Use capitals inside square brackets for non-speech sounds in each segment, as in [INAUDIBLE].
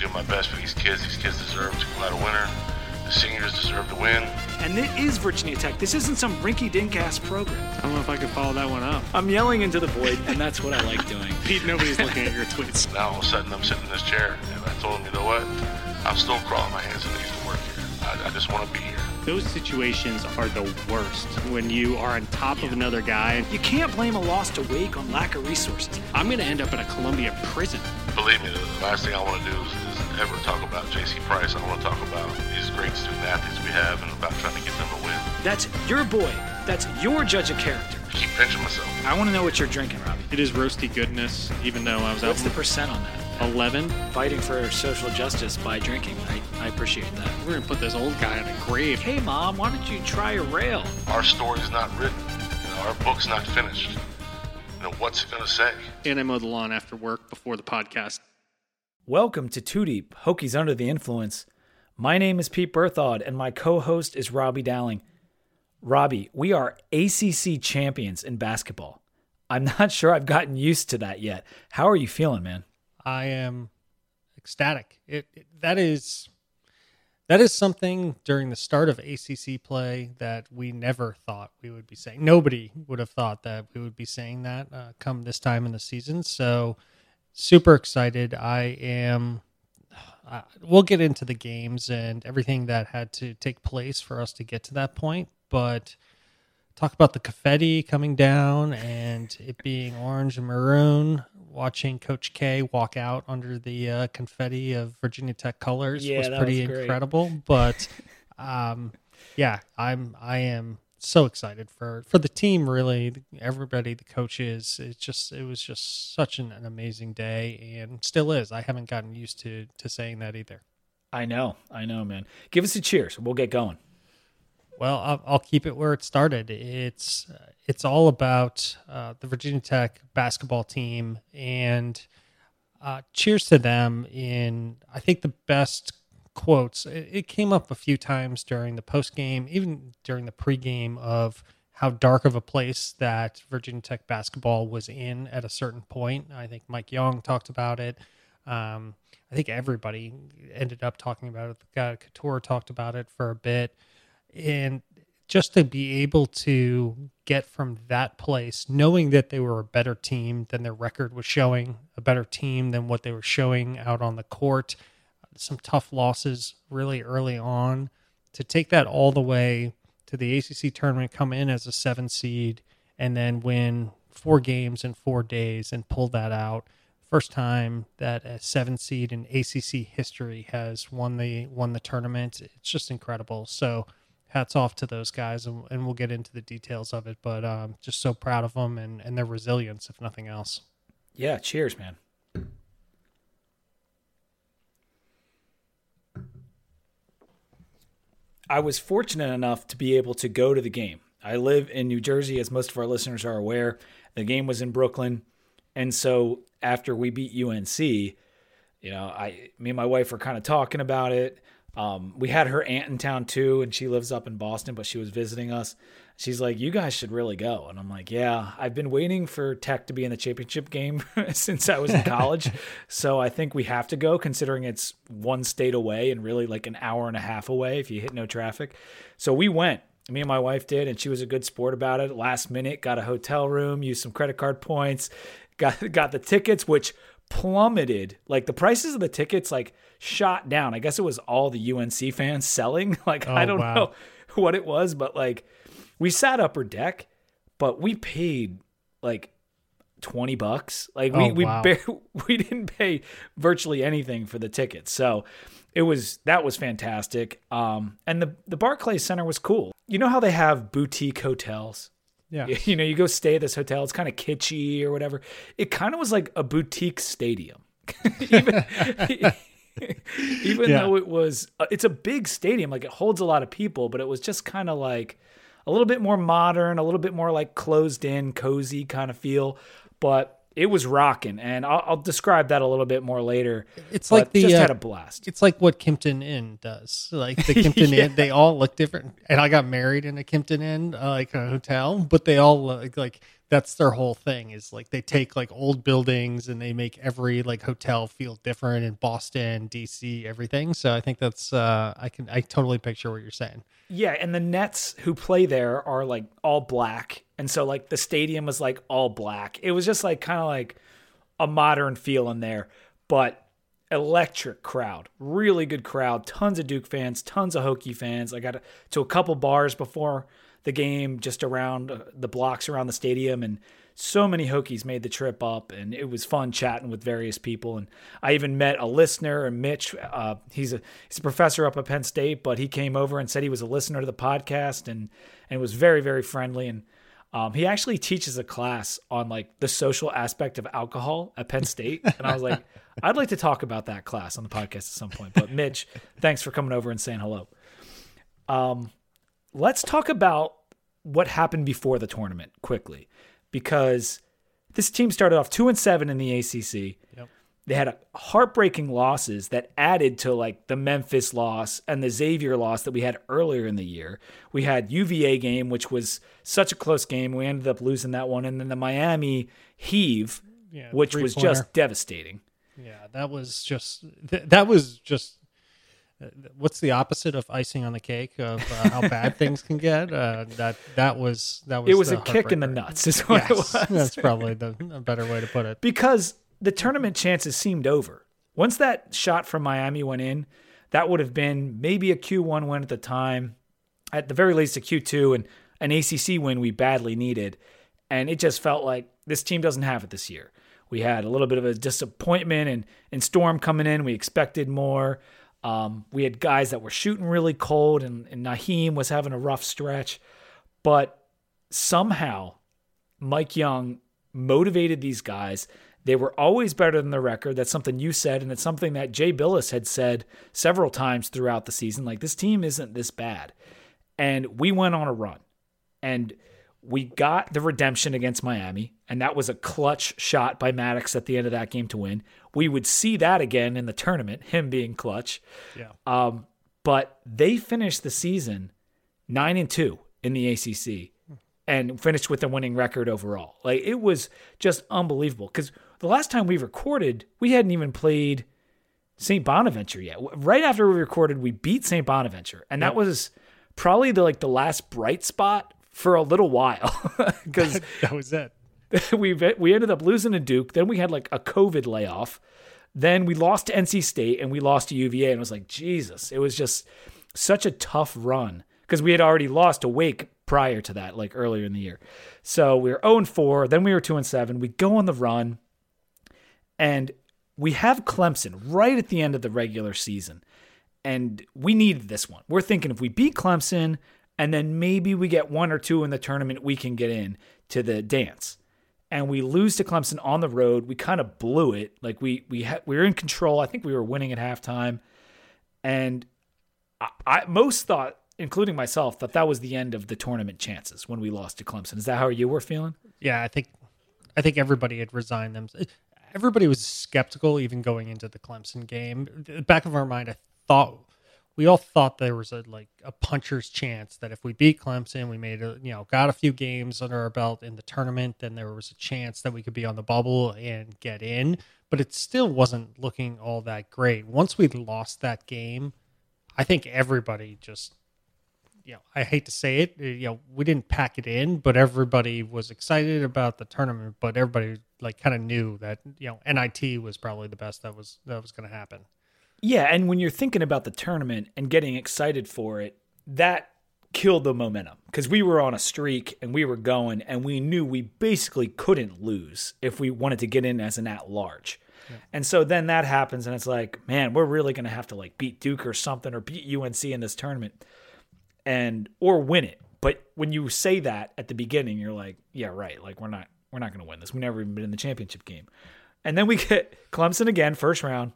to do my best for these kids. These kids deserve to come out a winner. The seniors deserve to win. And it is Virginia Tech. This isn't some rinky dink ass program. I don't know if I could follow that one up. I'm yelling into the void, and that's what I like doing. [LAUGHS] Pete, nobody's looking at your tweets. Now all of a sudden I'm sitting in this chair, and I told them, you know what? I'm still crawling my hands and knees to work here. I, I just want to be here. Those situations are the worst when you are on top of another guy. You can't blame a loss to Wake on lack of resources. I'm going to end up in a Columbia prison. Believe me, the last thing I want to do is, is ever talk about J.C. Price. I want to talk about these great student athletes we have and about trying to get them to win. That's your boy. That's your judge of character. I keep pinching myself. I want to know what you're drinking, Robbie. It is roasty goodness, even though I was What's out the percent on that? 11. Fighting for social justice by drinking. I, I appreciate that. We're going to put this old guy in a grave. Hey, Mom, why don't you try a rail? Our story's not written. Our book's not finished. You know, what's it going to say? And I mow the lawn after work before the podcast. Welcome to Two Deep, Hokies Under the Influence. My name is Pete Berthaud, and my co host is Robbie Dowling. Robbie, we are ACC champions in basketball. I'm not [LAUGHS] sure I've gotten used to that yet. How are you feeling, man? I am ecstatic. It, it, that is that is something during the start of ACC play that we never thought we would be saying. Nobody would have thought that we would be saying that uh, come this time in the season. So super excited. I am. Uh, we'll get into the games and everything that had to take place for us to get to that point, but talk about the confetti coming down and it being orange and maroon. Watching Coach K walk out under the uh, confetti of Virginia Tech colors Yeah, was pretty was incredible. But um, yeah, I'm I am so excited for for the team. Really, everybody, the coaches. It's just it was just such an, an amazing day, and still is. I haven't gotten used to to saying that either. I know, I know, man. Give us a cheers. We'll get going. Well, I'll, I'll keep it where it started. It's it's all about uh, the Virginia Tech basketball team, and uh, cheers to them. In I think the best quotes. It, it came up a few times during the post game, even during the pregame of how dark of a place that Virginia Tech basketball was in at a certain point. I think Mike Young talked about it. Um, I think everybody ended up talking about it. The guy Cattoor talked about it for a bit and just to be able to get from that place knowing that they were a better team than their record was showing a better team than what they were showing out on the court some tough losses really early on to take that all the way to the ACC tournament come in as a 7 seed and then win four games in 4 days and pull that out. First time that a 7 seed in ACC history has won the won the tournament. It's just incredible. So hats off to those guys and, and we'll get into the details of it but um, just so proud of them and, and their resilience if nothing else. Yeah, cheers, man. I was fortunate enough to be able to go to the game. I live in New Jersey, as most of our listeners are aware. The game was in Brooklyn. And so after we beat UNC, you know, I me and my wife were kind of talking about it. Um, we had her aunt in town too, and she lives up in Boston, but she was visiting us. She's like, "You guys should really go," and I'm like, "Yeah, I've been waiting for Tech to be in the championship game [LAUGHS] since I was in college, [LAUGHS] so I think we have to go, considering it's one state away and really like an hour and a half away if you hit no traffic." So we went. Me and my wife did, and she was a good sport about it. Last minute, got a hotel room, used some credit card points, got [LAUGHS] got the tickets, which plummeted. Like the prices of the tickets, like shot down. I guess it was all the UNC fans [LAUGHS] selling. Like I Oh, don't wow. know [LAUGHS] what it was, but like we sat upper deck, but we paid like 20 bucks. Like we Oh, we wow. bar- [LAUGHS] we didn't pay virtually anything for the tickets. So it was that was fantastic. Um and the the Barclays Center was cool. You know how they have boutique hotels? Yeah [LAUGHS] You know, you go stay at this hotel, it's kind of kitschy or whatever. It kind of was like a boutique stadium. [LAUGHS] even [LAUGHS] even Yeah. though it was uh, it's a big stadium, like it holds a lot of people, but it was just kind of like a little bit more modern, a little bit more like closed in, cozy kind of feel. But it was rocking, and I'll, I'll describe that a little bit more later. It's like the, just uh, had a blast. It's like what Kimpton Inn does. Like the [LAUGHS] Kimpton Inn, they all look different. And I got married in a Kimpton Inn, uh, like a hotel, but they all look like that's their whole thing is like they take like old buildings and they make every like hotel feel different in Boston, DC, everything. So I think that's uh I can I totally picture what you're saying. Yeah, and the Nets who play there are like all black, and so like the stadium was like all black. It was just like kind of like a modern feel in there, but electric crowd, really good crowd, tons of Duke fans, tons of Hokie fans. I got to a couple bars before the game, just around the blocks around the stadium, and so many Hokies made the trip up, and it was fun chatting with various people. And I even met a listener, and Mitch. Uh, he's a he's a professor up at Penn State, but he came over and said he was a listener to the podcast, and and was very very friendly. And um, he actually teaches a class on like the social aspect of alcohol at Penn State, and I was like, [LAUGHS] I'd like to talk about that class on the podcast at some point. But Mitch, thanks for coming over and saying hello. Um, let's talk about what happened before the tournament quickly because this team started off 2 and 7 in the ACC. Yep. They had heartbreaking losses that added to like the Memphis loss and the Xavier loss that we had earlier in the year. We had UVA game which was such a close game. We ended up losing that one and then the Miami heave Yeah, which was three-pointer. just devastating. Yeah, that was just th- that was just uh, what's the opposite of icing on the cake of uh, how bad things can get? Uh, that that was that was It was a kick in the nuts is what it Yes, was. that's probably the a better way to put it. because the tournament chances seemed over. Once that shot from Miami went in, that would have been maybe a Q1 win at the time, at the very least a Q2 and an ACC win we badly needed. And it just felt like this team doesn't have it this year. We had a little bit of a disappointment and, and Storm coming in. We expected more. Um, we had guys that were shooting really cold, and, and Nahiem was having a rough stretch. But somehow Mike Young motivated these guys. They were always better than the record. That's something you said, and it's something that Jay Bilas had said several times throughout the season. Like, this team isn't this bad. And we went on a run. And we got the redemption against Miami, and that was a clutch shot by Maddox at the end of that game to win. We would see that again in the tournament, him being clutch. Yeah. Um, but they finished the season nine and two in the ACC and finished with a winning record overall. Like it was just unbelievable because the last time we recorded, we hadn't even played St. Bonaventure yet. Right after we recorded, we beat St. Bonaventure, and that was probably the like the last bright spot for a little while [LAUGHS] because [LAUGHS] That was it. [LAUGHS] we we ended up losing to Duke. Then we had like a COVID layoff. Then we lost to NC State and we lost to UVA. And it was like Jesus. It was just such a tough run because we had already lost to Wake prior to that, like earlier in the year. So we were 0 4. Then we were 2 and 7. We go on the run, and we have Clemson right at the end of the regular season. And we need this one. We're thinking if we beat Clemson and then maybe we get one or two in the tournament, we can get in to the dance. And we lose to Clemson on the road. We kind of blew it. Like we we ha- we were in control. I think we were winning at halftime. And I, I most thought, including myself, that that was the end of the tournament chances when we lost to Clemson. Is that how you were feeling? Yeah, I think I think everybody had resigned them. Everybody was skeptical even going into the Clemson game. The back of our mind, I thought we all thought there was a like a puncher's chance that if we beat Clemson, we made a you know got a few games under our belt in the tournament, then there was a chance that we could be on the bubble and get in. But it still wasn't looking all that great. Once we lost that game, I think everybody just you know, I hate to say it, you know, we didn't pack it in, but everybody was excited about the tournament. But everybody like kind of knew that you know NIT was probably the best that was that was going to happen. Yeah, and when you're thinking about the tournament and getting excited for it, that killed the momentum because we were on a streak and we were going and we knew we basically couldn't lose if we wanted to get in as an at large. And so then that happens and it's like, man, we're really going to have to like beat Duke or something or beat UNC in this tournament and or win it. But when you say that at the beginning, you're like, yeah, right. Like we're not we're not going to win this. We've never even been in the championship game. And then we get [LAUGHS] Clemson again, first round.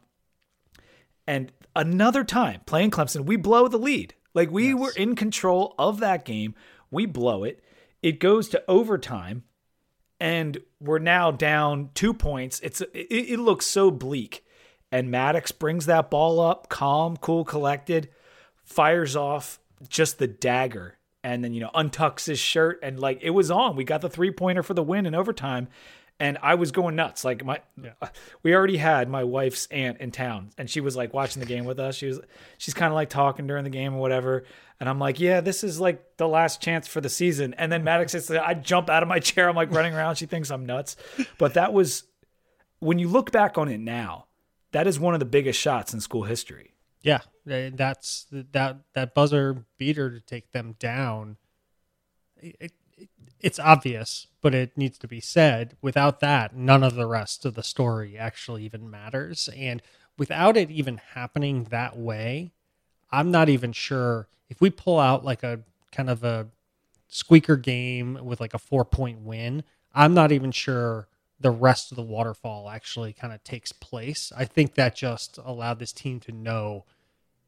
And another time playing Clemson, we blow the lead. Like we were in control of that game. We blow it. It goes to overtime. and we're now down two points. It's it, it looks so bleak. And Maddox brings that ball up, calm, cool, collected, fires off just the dagger, and then you know untucks his shirt and like it was on. We got the three pointer for the win in overtime, and I was going nuts. Like my, yeah. we already had my wife's aunt in town, and she was like watching the game with us. She was, she's kind of like talking during the game or whatever. And I'm like, yeah, this is like the last chance for the season. And then Maddox says, I jump out of my [LAUGHS] chair. I'm like running around. She thinks I'm nuts. But that was, when you look back on it now, that is one of the biggest shots in school history. Yeah, eh, that's that that buzzer beater to take them down. It, it, it's obvious, but it needs to be said. Without that, none of the rest of the story actually even matters. And without it even happening that way, I'm not even sure if we pull out like a kind of a squeaker game with like a four point win, I'm not even sure the rest of the waterfall actually kind of takes place. I think that just allowed this team to know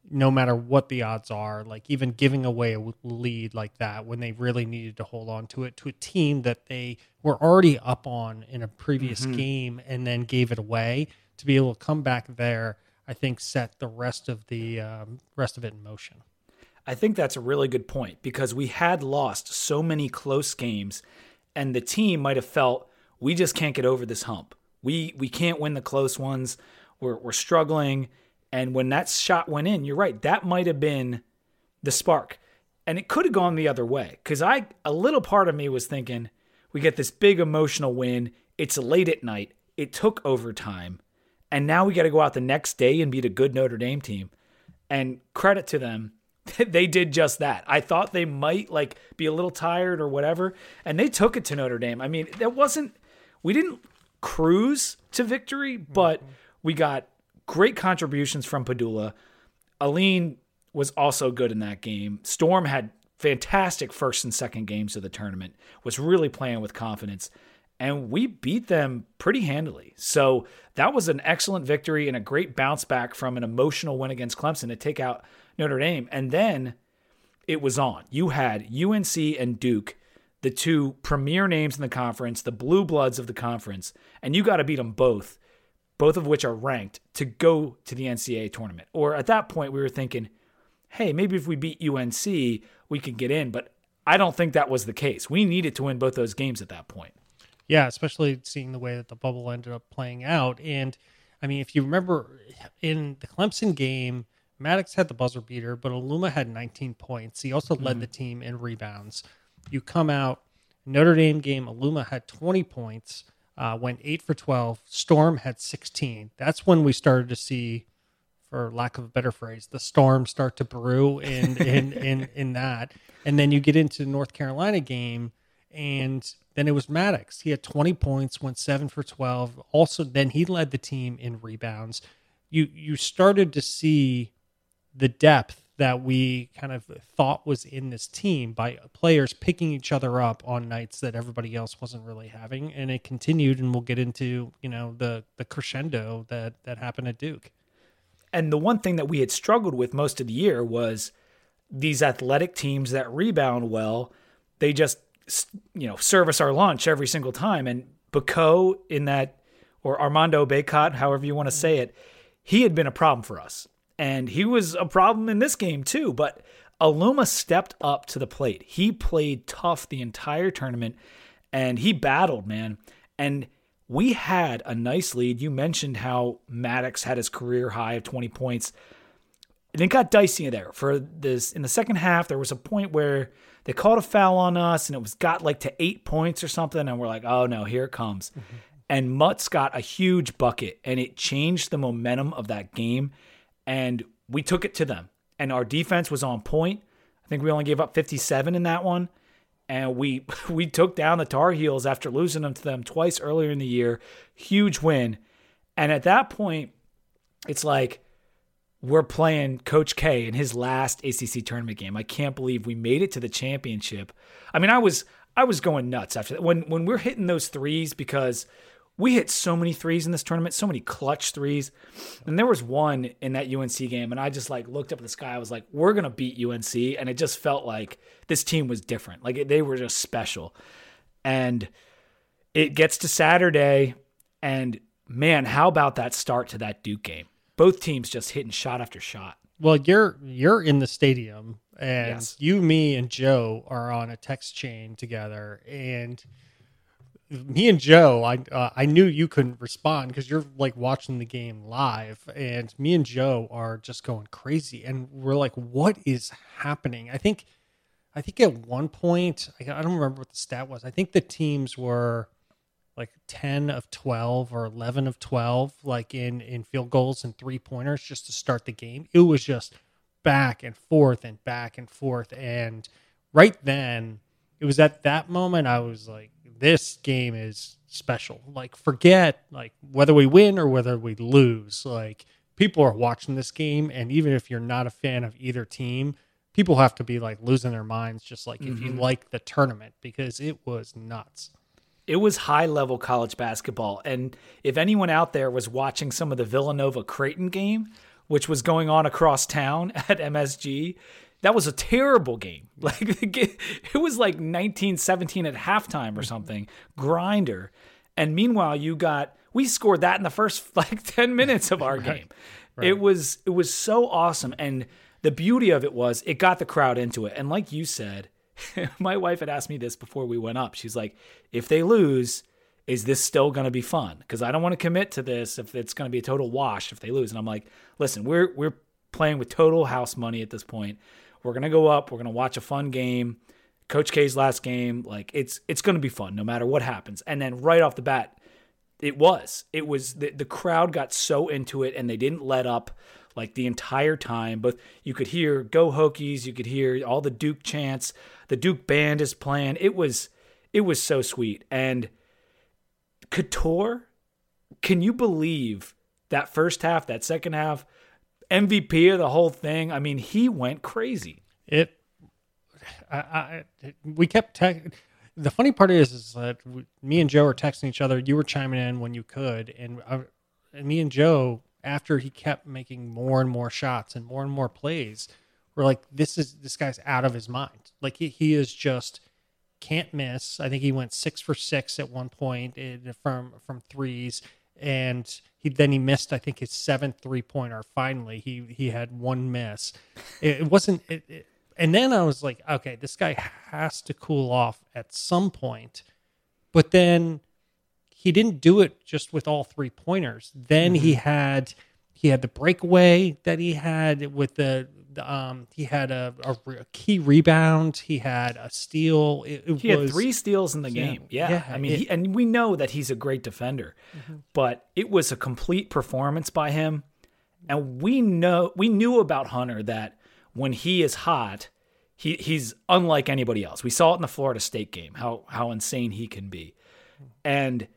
no matter what the odds are, like even giving away a lead like that when they really needed to hold on to it to a team that they were already up on in a previous mm-hmm. game and then gave it away to be able to come back there, I think set the rest of the um, rest of it in motion. I think that's a really good point because we had lost so many close games, and the team might have felt we just can't get over this hump. We we can't win the close ones. We're we're struggling. And when that shot went in, you're right. That might have been the spark, and it could have gone the other way. Because I a little part of me was thinking we get this big emotional win. It's late at night. It took overtime, and now we got to go out the next day and beat a good Notre Dame team. And credit to them, [LAUGHS] they did just that. I thought they might like be a little tired or whatever, and they took it to Notre Dame. I mean, that wasn't we didn't cruise to victory, but mm-hmm. we got great contributions from Pedulla. Alleyne was also good in that game. Storm had fantastic first and second games of the tournament. Was really playing with confidence and we beat them pretty handily. So that was an excellent victory and a great bounce back from an emotional win against Clemson to take out Notre Dame. And then it was on. You had UNC and Duke, the two premier names in the conference, the blue bloods of the conference, and you got to beat them both, both of which are ranked to go to the NCAA tournament. Or at that point, we were thinking, hey, maybe if we beat UNC, we could get in. But I don't think that was the case. We needed to win both those games at that point. Yeah, especially seeing the way that the bubble ended up playing out. And I mean, if you remember in the Clemson game, Maddox had the buzzer beater, but Aluma had 19 points. He also led mm-hmm. the team in rebounds. You come out, Notre Dame game, Aluma had 20 points, uh, went 8 for 12. Storm had 16. That's when we started to see, for lack of a better phrase, the storm start to brew in, [LAUGHS] in, in, in that. And then you get into the North Carolina game, and then it was Maddox. He had 20 points, went 7 for 12. Also, then he led the team in rebounds. You you started to see the depth that we kind of thought was in this team by players picking each other up on nights that everybody else wasn't really having. And it continued and we'll get into you know the the crescendo that that happened at duke. And the one thing that we had struggled with most of the year was these athletic teams that rebound well they just you know service our lunch every single time. And Bacot in that or Armando Bacot however you want to say it he had been a problem for us and he was a problem in this game too. But Aluma stepped up to the plate. He played tough the entire tournament and he battled, man. And we had a nice lead. You mentioned how Maddox had his career high of 20 points. And it got dicey there. For this in the second half, there was a point where they called a foul on us and it was got like to eight points or something. And we're like, oh no, here it comes. Mm-hmm. And Mutts got a huge bucket and it changed the momentum of that game and we took it to them. And our defense was on point. I think we only gave up 57 in that one. And we [LAUGHS] we took down the Tar Heels after losing them to them twice earlier in the year. Huge win. And at that point, it's like we're playing Coach K in his last ACC tournament game. I can't believe we made it to the championship. I mean, I was I was going nuts after that. When when we're hitting those threes because we hit so many threes in this tournament, so many clutch threes. And there was one in that UNC game, and I just like looked up at the sky. I was like, we're gonna beat UNC, and it just felt like this team was different. Like they were just special, and it gets to Saturday, and man, how about that start to that Duke game? Both teams just hitting shot after shot. Well, you're you're in the stadium, and Yes. you, me, and Joe are on a text chain together, and me and Joe, I uh, I knew you couldn't respond because you're like watching the game live, and me and Joe are just going crazy, and we're like, "What is happening?" I think, I think at one point, I, I don't remember what the stat was. I think the teams were like 10 of 12 or 11 of 12 like in in field goals and three pointers just to start the game it was just back and forth and back and forth and right then it was at that moment i was like this game is special. Like forget like whether we win or whether we lose. Like people are watching this game and even if you're not a fan of either team people have to be like losing their minds just like if you mm-hmm. like the tournament because it was nuts. It was high level college basketball. And if anyone out there was watching some of the Villanova Creighton game, which was going on across town [LAUGHS] at MSG, that was a terrible game. [LAUGHS] Like it was like 1917 at halftime or something, grinder. And meanwhile, you got we scored that in the first [LAUGHS] like 10 minutes of our [LAUGHS] game. It was it was so awesome and the beauty of it was it got the crowd into it. And like you said, my wife had asked me this before we went up. She's like, if they lose, is this still going to be fun? Because I don't want to commit to this if it's going to be a total wash if they lose. And I'm like, listen, we're we're playing with total house money at this point. We're to go up. We're to watch a fun game. Coach K's last game, like it's it's to be fun no matter what happens. And then right off the bat, it was. It was the, the crowd got so into it and they didn't let up like the entire time. But you could hear Go Hokies, you could hear all the Duke chants. The Duke band is playing. It was it was so sweet. And Cattoor, can you believe that first half, that second half, MVP of the whole thing? I mean, he went crazy. it I, I we kept te- the funny part is is that we, me and joe were texting each other. You were chiming in when you could. And, I, and me and joe after he kept making more and more shots and more and more plays we're like this is this guy's out of his mind. Like he, he is just can't miss. I think he went six for six at one point in, from from threes and he then he missed i think his seventh three pointer finally he he had one miss. It, it wasn't it, it, and then i was like okay this guy has to cool off at some point. But then he didn't do it just with all three pointers then he mm-hmm. had he had the breakaway that he had with the, the um he had a, a, re- a key rebound he had a steal it, it He was had three steals in the Yeah. game. Yeah. Yeah, I mean, it- Mm-hmm. he, and we know that he's a great defender, but it was a complete performance by him. And we know we knew about Hunter that when he is hot, he he's unlike anybody else. We saw it in the Florida State game how how insane he can be. And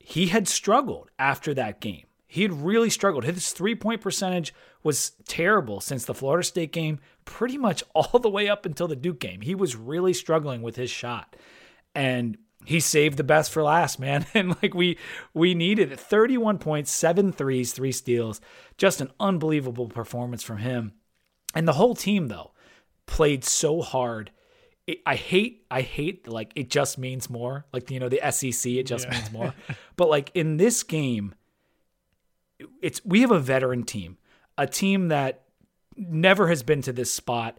he had struggled after that game. He had really struggled. His three point percentage was terrible since the Florida State game, pretty much [LAUGHS] all the way up until the Duke game. He was really struggling with his shot. And he saved the best for last, man. [LAUGHS] And like we we needed it. 31 points, seven threes, three steals. Just an unbelievable performance from him. And the whole team though played so hard. It, I hate I hate like it just means more. Like you know the SEC it just means more. [LAUGHS] but like in this game it's we have a veteran team, a team that never has been to this spot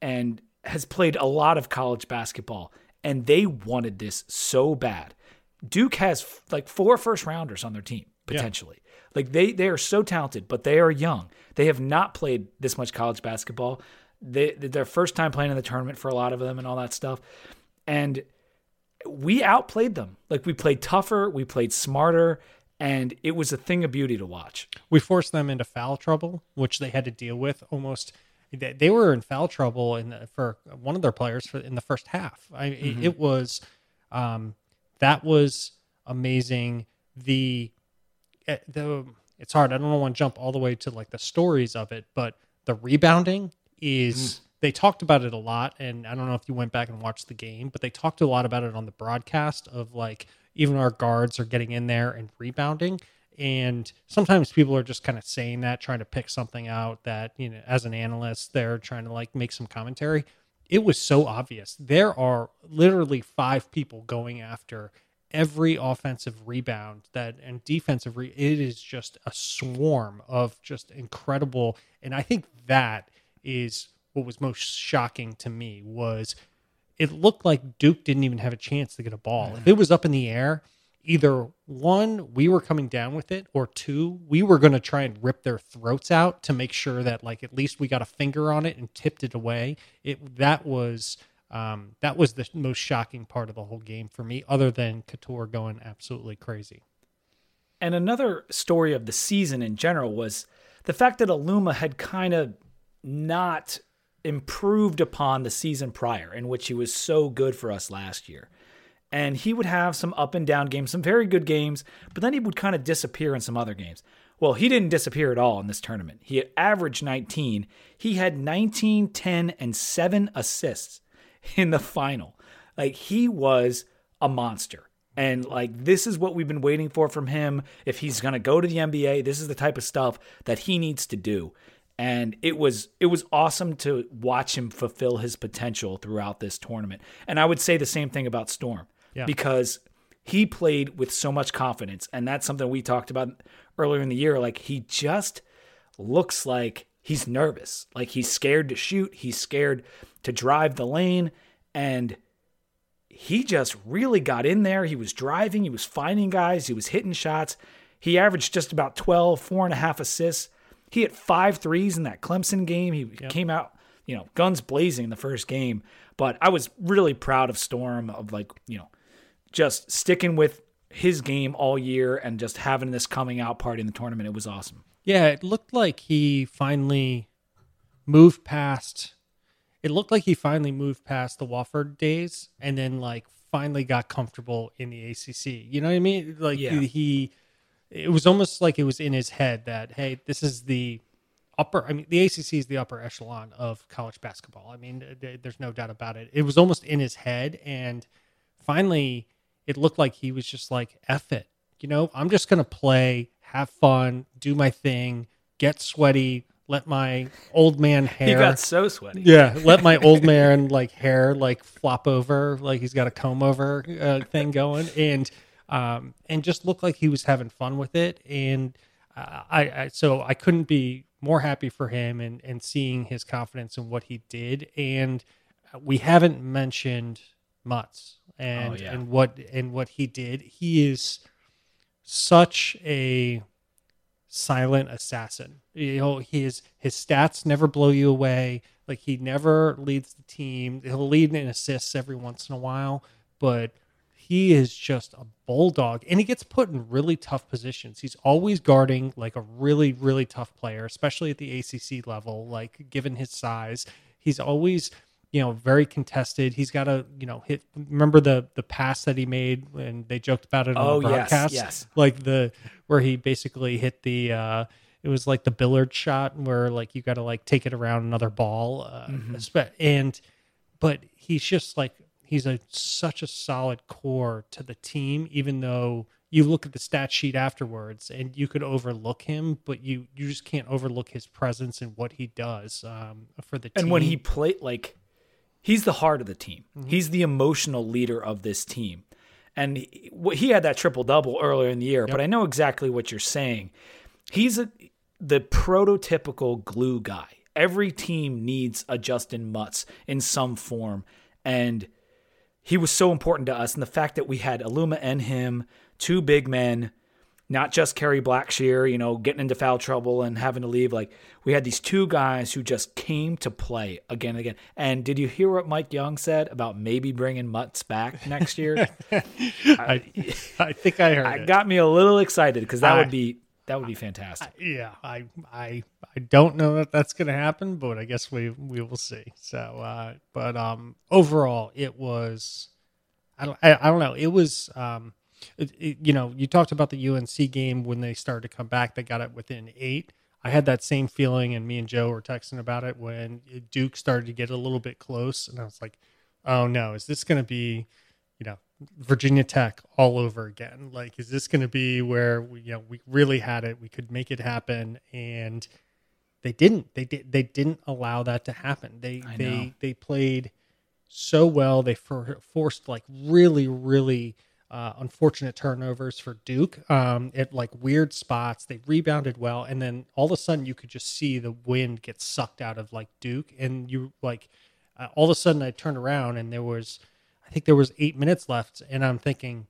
and has played a lot of college basketball and they wanted this so bad. Duke has like four first rounders on their team potentially. Like they they are so talented, but they are young. They have not played this much college basketball. They their first time playing in the tournament for a lot of them and all that stuff. And we outplayed them. Like we played tougher, we played smarter, and it was a thing of beauty to watch. we forced them into foul trouble, which they had to deal with almost. They they were in foul trouble in the, for one of their players for in the first half. I, it, it was um, that was amazing. The eh, the it's hard. I don't want to jump all the way to like the stories of it, but the rebounding is they talked about it a lot and I don't know if you went back and watched the game, but they talked a lot about it on the broadcast of like even our guards are getting in there and rebounding. And sometimes people are just kind of saying that trying to pick something out that you know as an analyst they're trying to like make some commentary. It was so obvious. There are literally five people going after every offensive rebound that and defensive re- it is just a swarm of just incredible and I think that is what was most shocking to me was it looked like Duke didn't even have a chance to get a ball. If it was up in the air, either one, we were coming down with it, or two, we were going to try and rip their throats out to make sure that like at least we got a finger on it and tipped it away. It that was um, that was the most shocking part of the whole game for me, other than Cattoor going absolutely crazy. And another story of the season in general was the fact that Aluma had kind of not improved upon the season prior, in which he was so good for us last year. And he would have some up and down games, some very good games, but then he would kind of disappear in some other games. Well, he didn't disappear at all in this tournament. He averaged 19. He had 19, 10, and 7 assists in the final. Like he was a monster. And like this is what we've been waiting for from him. If he's going to go to the NBA, this is the type of stuff that he needs to do. And it was it was awesome to watch him fulfill his potential throughout this tournament. And I would say the same thing about Storm Yeah. because he played with so much confidence. And that's something we talked about earlier in the year. Like he just looks like he's nervous. Like he's scared to shoot. He's scared to drive the lane. And he just really got in there. He was driving. He was finding guys. He was hitting shots. He averaged just about 12 four and a half assists he hit five threes in that clemson game he came out you know guns blazing in the first game but i was really proud of storm of like you know just sticking with his game all year and just having this coming out party in the tournament. It was awesome. Yeah, it looked like he finally moved past. It looked like he finally moved past the Wofford days, and then like finally got comfortable in the ACC. You know what I mean? Like Yeah. he, he, it was almost like it was in his head that hey, this is the upper. I mean, the ACC is the upper echelon of college basketball. I mean, th- there's no doubt about it. It was almost in his head, and finally, it looked like he was just like, "F it." You know, I'm just gonna play, have fun, do my thing, get sweaty, let my old man [LAUGHS] hair. He got so sweaty. [LAUGHS] Yeah, let my old man like hair like flop over, like he's got a comb over uh, thing going, and um, and just looked like he was having fun with it. And uh, I, I so I couldn't be more happy for him and and seeing his confidence in what he did. And we haven't mentioned Mutts and Oh, yeah. and what and what he did. He is such a silent assassin. You know, his his stats never blow you away. Like he never leads the team. He'll lead in assists every once in a while, but he is just a bulldog and he gets put in really tough positions. He's always guarding like a really really tough player, especially at the ACC level, like given his size. He's always you know very contested. He's got to, you know, hit remember the the pass that he made and they joked about it on Oh, the broadcast yes. yes. like the where he basically hit the uh it was like the billiard shot where like you got to like take it around another ball uh, espe- and but he's just like he's a such a solid core to the team even though you look at the stat sheet afterwards and you could overlook him but you you just can't overlook his presence and what he does um for the team And when he played, like, he's the heart of the team. Mm-hmm. He's the emotional leader of this team. And he, he had that triple double earlier in the year, but I know exactly what you're saying. He's a, the prototypical glue guy. Every team needs a Justyn Mutts in some form. And he was so important to us. And the fact that we had Aluma and him, two big men, not just Kerry Blackshear, you know, getting into foul trouble and having to leave. Like we had these two guys who just came to play again and again. And did you hear what Mike Young said about maybe bringing Mutts back next year? [LAUGHS] I, I think I heard it it. got me a little excited because that I- would be that would be fantastic. yeah, I I I don't know that that's going to happen, but I guess we we will see. So, uh, but um, overall, it was I don't I, I don't know. It was um, it, it- you know, you talked about the UNC game when they started to come back. They got it within eight. I had that same feeling, and me and Joe were texting about it when Duke started to get a little bit close, and I was like, "Oh no, is this going to be, you know, Virginia Tech all over again? Like, is this going to be where we, you know, we really had it, we could make it happen, and they didn't. They did. They didn't allow that to happen. They I know. they they played so well. They for, forced like really really uh, unfortunate turnovers for Duke um, at like weird spots. They rebounded well, and then all of a sudden you could just see the wind get sucked out of like Duke, and you like uh, all of a sudden I turned around and there was, think there was eight minutes left, and I'm thinking,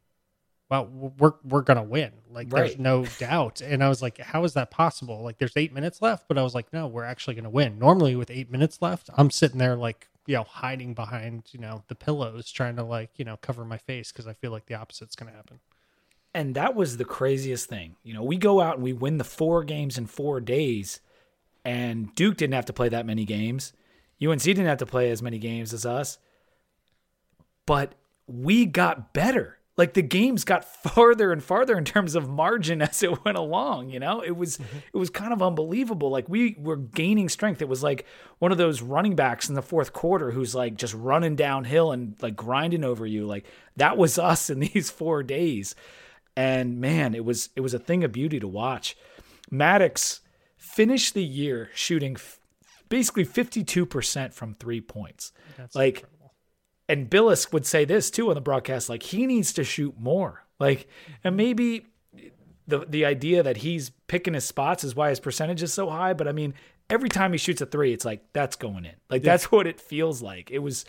well, we're we're gonna win. Like there's no doubt. And I was like, how is that possible? Like there's eight minutes left, but I was like, no, we're actually gonna win. Normally with eight minutes left, I'm sitting there like you know hiding behind you know the pillows, trying to like you know cover my face because I feel like the opposite's gonna happen. And that was the craziest thing. You know, we go out and we win the four games in four days, and Duke didn't have to play that many games. UNC didn't have to play as many games as us. But we got better. Like the games got [LAUGHS] farther and farther in terms of margin [LAUGHS] as it went along, you know? It was mm-hmm. it was kind of unbelievable. Like we were gaining strength. It was like one of those running backs in the fourth quarter who's like just running downhill and like grinding over you. Like that was [LAUGHS] us in these 4 days. And man, it was it was a thing of beauty to watch. Maddox finished the year shooting f- basically 52% from 3 points. That's like. And Bilas would say this too on the broadcast like he needs to shoot more. Like and maybe the the idea that he's picking his spots is why his percentage is so high but i mean every time he shoots a 3 it's like that's going in. Like that's what it feels like. It was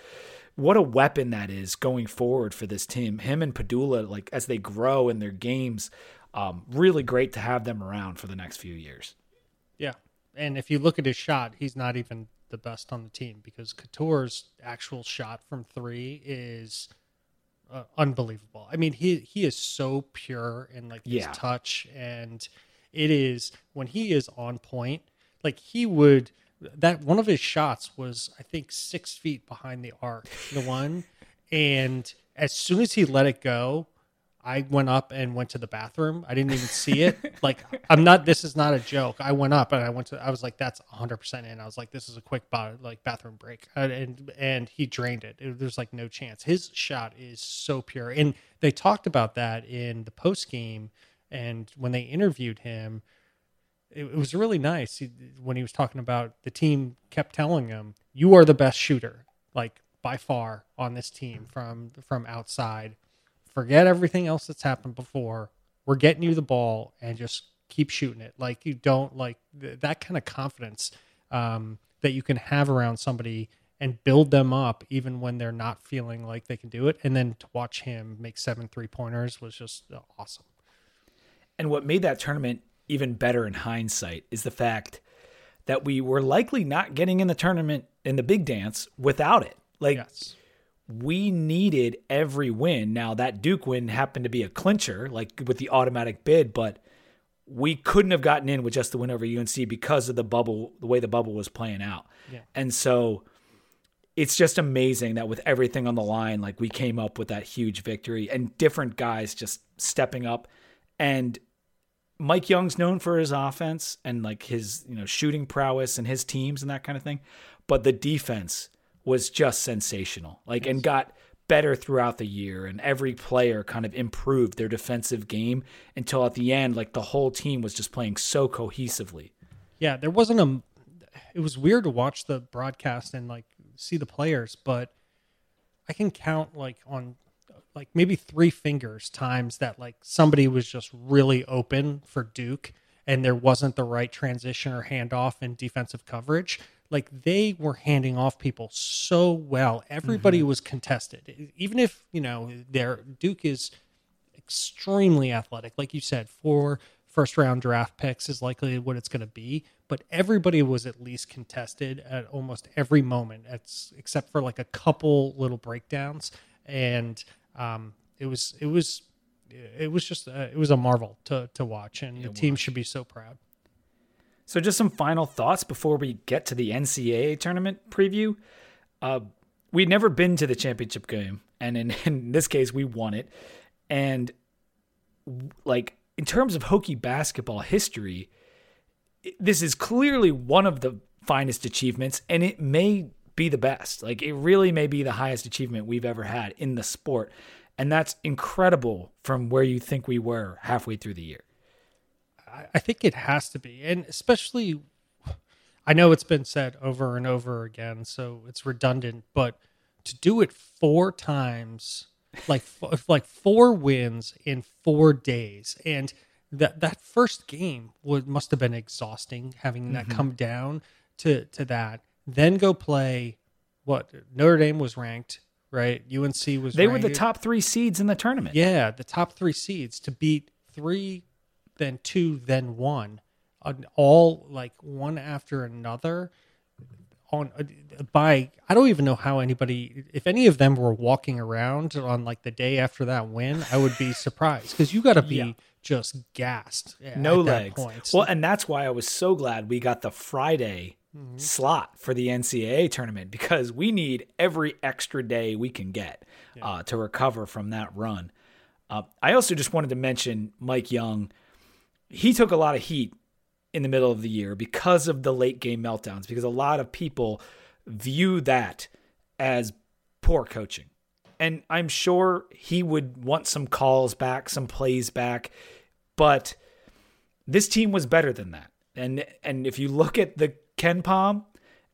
what a weapon that is going forward for this team. Him and Pedulla like as they grow in their games um, really great to have them around for the next few years. Yeah. And if you look at his shot, he's not even the best on the team because Cattoor's actual shot from three is uh, unbelievable. I mean, he he is so pure in like his Yeah. touch, and it is when he is on point. Like he would that one of his shots was I think six feet behind the arc, the one, and as soon as he let it go, I went up and went to the bathroom. I didn't even see it. [LAUGHS] like I'm not. This is not a joke. I went up and I went to. I was like, "That's 100 percent in." I was like, "This is a quick bo- like bathroom break," and and, and he drained it. it. There's like no chance. His shot is so pure, and they talked about that in the post game, and when they interviewed him, it, it was really nice he, when he was talking about the team kept telling him, "You are the best shooter, like by far on this team from from outside." Forget everything else that's happened before. We're getting you the ball and just keep shooting it. Like you don't like th- that kind of confidence um, that you can have around somebody and build them up even when they're not feeling like they can do it. And then to watch him make seven three pointers was just uh, awesome. And what made that tournament even better in hindsight is the fact that we were likely not getting in the tournament in the big dance without it. Like Yes. We needed every win. Now that Duke win happened to be a clincher, like with the automatic bid, but we couldn't have gotten in with just the win over UNC because of the bubble, the way the bubble was playing out. Yeah. And so it's just amazing that with everything on the line, like we came up with that huge victory and different guys just stepping up. And Mike Young's known for his offense and like his, you know, shooting prowess and his teams and that kind of thing. But the defense was just sensational. Like and got better throughout the year and every player kind of improved their defensive game until at the end like the whole team was just playing so cohesively. Yeah, there wasn't a. It was weird to watch the broadcast and like see the players, but I can count like on like maybe three fingers times that like somebody was just really open for Duke and there wasn't the right transition or handoff in defensive coverage. Like they were handing off people so well. Everybody was contested. Even if, you know, their Duke is extremely athletic. Like you said, four first round draft picks is likely what it's going to be. But everybody was at least contested at almost every moment, it's, except for like a couple little breakdowns. And um, it was it was it was just uh, it was a marvel to to watch, and the team should be so proud. So, just some final thoughts before we get to the NCAA tournament preview. Uh, we'd never been to the championship game, and in, [LAUGHS] in this case, we won it. And like in terms of Hokie basketball history, this is clearly one of the finest achievements, and it may be the best. Like it really may be the highest achievement we've ever had in the sport, and that's incredible from where you think we were halfway through the year. I- I think it has to be, and especially, I know it's been said over and over again, so it's redundant. But to do it four times like [LAUGHS] f- like four wins in four days, and that that first game would must have been exhausting having that mm-hmm. come down to to that. Then go play what Notre Dame was ranked, right? UNC was They were the top three seeds in the tournament. yeah, the top three seeds to beat three, then two, then one, on all like one after another. On uh, by, I don't even know how anybody, if any of them were walking around on like the day after that win, I would be surprised because you got to be Yeah. just gassed. at no legs. point. Well, and that's why I was so glad we got the Friday Mm-hmm. slot for the NCAA tournament because we need every extra day we can get uh, to recover from that run. Uh, I also just wanted to mention Mike Young. He took a lot of heat in the middle of the year because of the late game meltdowns, because a lot of people view that as poor coaching. And I'm sure he would want some calls back, some plays back, but this team was better than that. And and if you look at the KenPom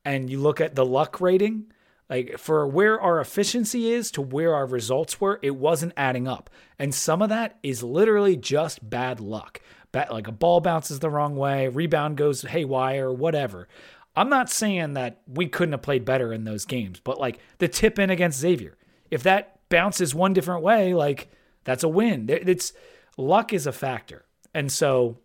and you look at the luck rating, like for where our efficiency is to where our results were, it wasn't adding up. And some of that is literally just bad luck. Bad, like a ball bounces the wrong way, rebound goes haywire, whatever. I'm not saying that we couldn't have played better in those games, but like the tip in against Xavier, if that bounces one different way, like that's a win. It's luck is a factor. And so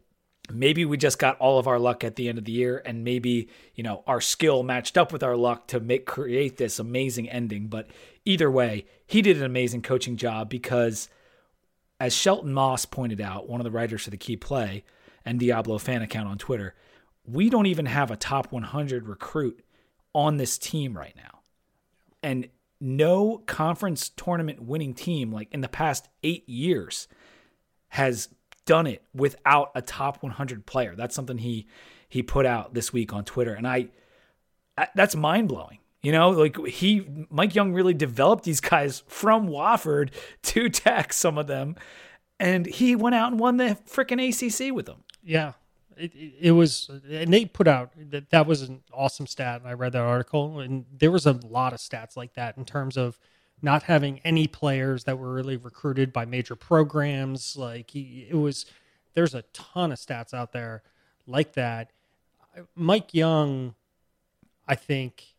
maybe we just got all of our luck at the end of the year and maybe you know our skill matched up with our luck to make create this amazing ending but either way he did an amazing coaching job because as shelton moss pointed out one of the writers for the key play and diablo fan account on twitter we don't even have a top 100 recruit on this team right now and no conference tournament winning team like in the past eight years has done it without a top 100 player. That's something he he put out this week on Twitter, and I, that's mind blowing. You know, like he Mike Young really developed these guys from Wofford to [LAUGHS] Tech, some of them, and he went out and won the freaking ACC with them. Yeah, it, it, was. And they put out that that was an awesome stat. I read that article, and there was a lot of stats like that in terms of not having any players that were really recruited by major programs. Like he, it was, there's a ton of stats out there like that. Mike Young, I think.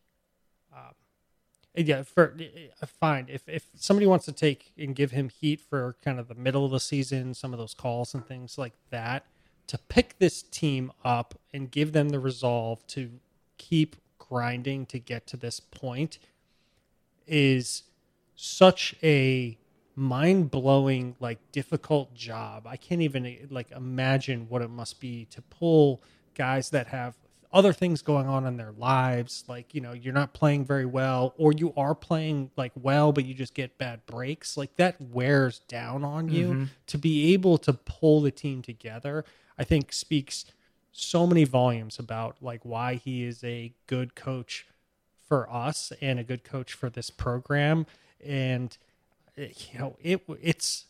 Um, Yeah, for uh, fine. If if somebody wants to take and give him heat for kind of the middle of the season, some of those calls and things like that, to pick this team up and give them the resolve to keep grinding to get to this point is such a mind-blowing like difficult job i can't even like imagine what it must be to pull guys that have other things going on in their lives like you know you're not playing very well or you are playing like well but you just get bad breaks like that wears down on you. Mm-hmm. To be able to pull the team together i think speaks so many volumes about like why he is a good coach for us and a good coach for this program. And eh, you know it it's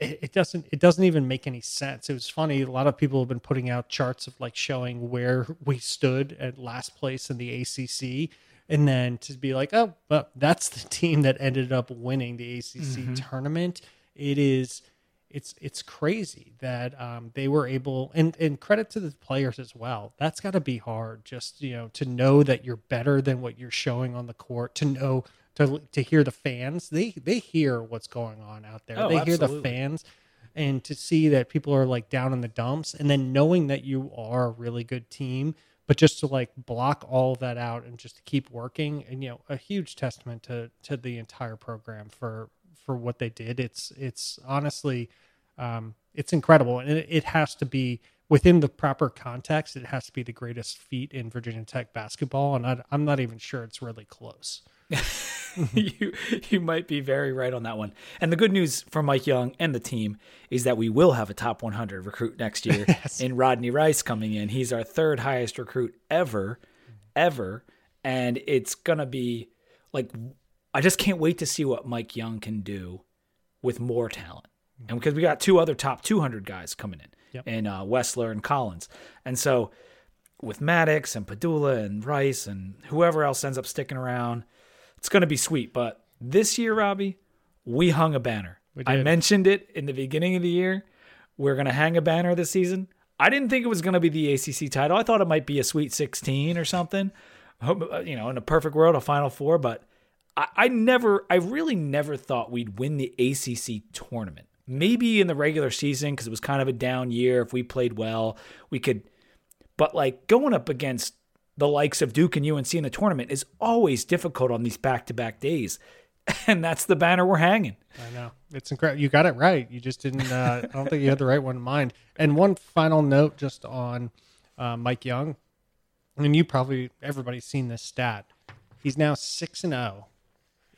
it, it doesn't it doesn't even make any sense. It was funny a lot of people have been putting out charts of like showing where we stood at last place in the ACC and then to be like oh well that's the team that ended up winning the ACC tournament. It is it's it's crazy that um, they were able and and credit to the players as well. That's got to be hard just you know to know that you're better than what you're showing on the court to know to to hear the fans. They they hear what's going on out there. Oh, they hear the fans and to see that people are like down in the dumps and then knowing that you are a really good team but just to like block all that out and just to keep working and you know a huge testament to to the entire program for for what they did. It's it's honestly um it's incredible and it, it has to be within the proper context it has to be the greatest feat in virginia tech basketball and I, i'm not even sure it's really close [LAUGHS] you you might be very right on that one. And the good news for Mike Young and the team is that we will have a top 100 recruit next year [LAUGHS] in Rodney Rice coming in. He's our third highest recruit ever, ever, and it's gonna be like I just can't wait to see what Mike Young can do with more talent. And because we got two other top 200 guys coming in, Yep. and uh, Wessler and Collins, and so with Maddox and Pedulla and Rice and whoever else ends up sticking around, it's going to be sweet. But this year, Robbie, we hung a banner. I mentioned it in the beginning of the year. We're going to hang a banner this season. I didn't think it was going to be the ACC title. I thought it might be a Sweet 16 or something. Uh, You know, in a perfect world, a Final Four. But I, I never, I really never thought we'd win the ACC tournament. Maybe in the regular season because it was kind of a down year. If we played well, we could. But like going up against the likes of Duke and UNC in the tournament is always difficult on these back-to-back days, [LAUGHS] and that's the banner we're hanging. I know it's incredible. You got it right. You just didn't. Uh, I don't think you had the right one in mind. And one final note, just on uh, Mike Young, and you probably everybody's seen this stat. He's now six and zero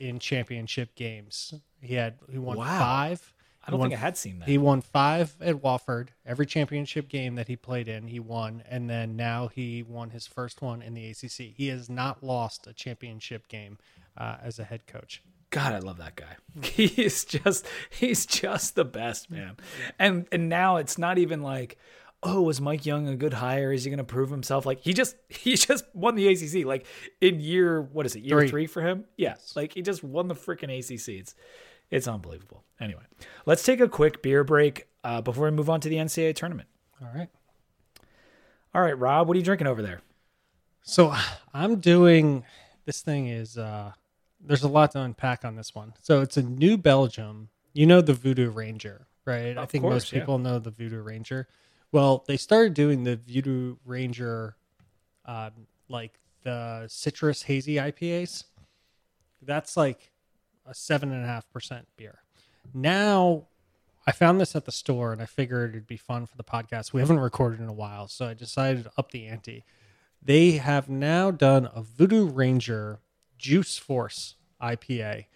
in championship games. He had he won Wow. five. I don't won think I had seen that. He won five at Wofford. Every championship game that he played in, he won, and then now he won his first one in the ACC. He has not lost a championship game uh, as a head coach. God, I love that guy. [LAUGHS] He is just he's just the best, man. And and now it's not even like, oh, is Mike Young a good hire? Is he going to prove himself? Like he just [LAUGHS] he just won the ACC. Like in year what is it? Year Three. three, for him? Yes. Like he just won the freaking ACC. It's it's unbelievable. Anyway, let's take a quick beer break uh, before we move on to the NCAA tournament. All right. All right, Rob, what are you drinking over there? So I'm doing this thing is uh there's a lot to unpack on this one. So it's a New Belgium. You know the Voodoo Ranger, right? I think course, most yeah. people know the Voodoo Ranger. Well, they started doing the Voodoo Ranger uh, like the citrus hazy IPAs. That's like a seven and a half percent beer. Now I found this at the store and I figured it'd be fun for the podcast. We haven't recorded in a while, so I decided to up the ante. They have now done a Voodoo Ranger Juice Force IPA.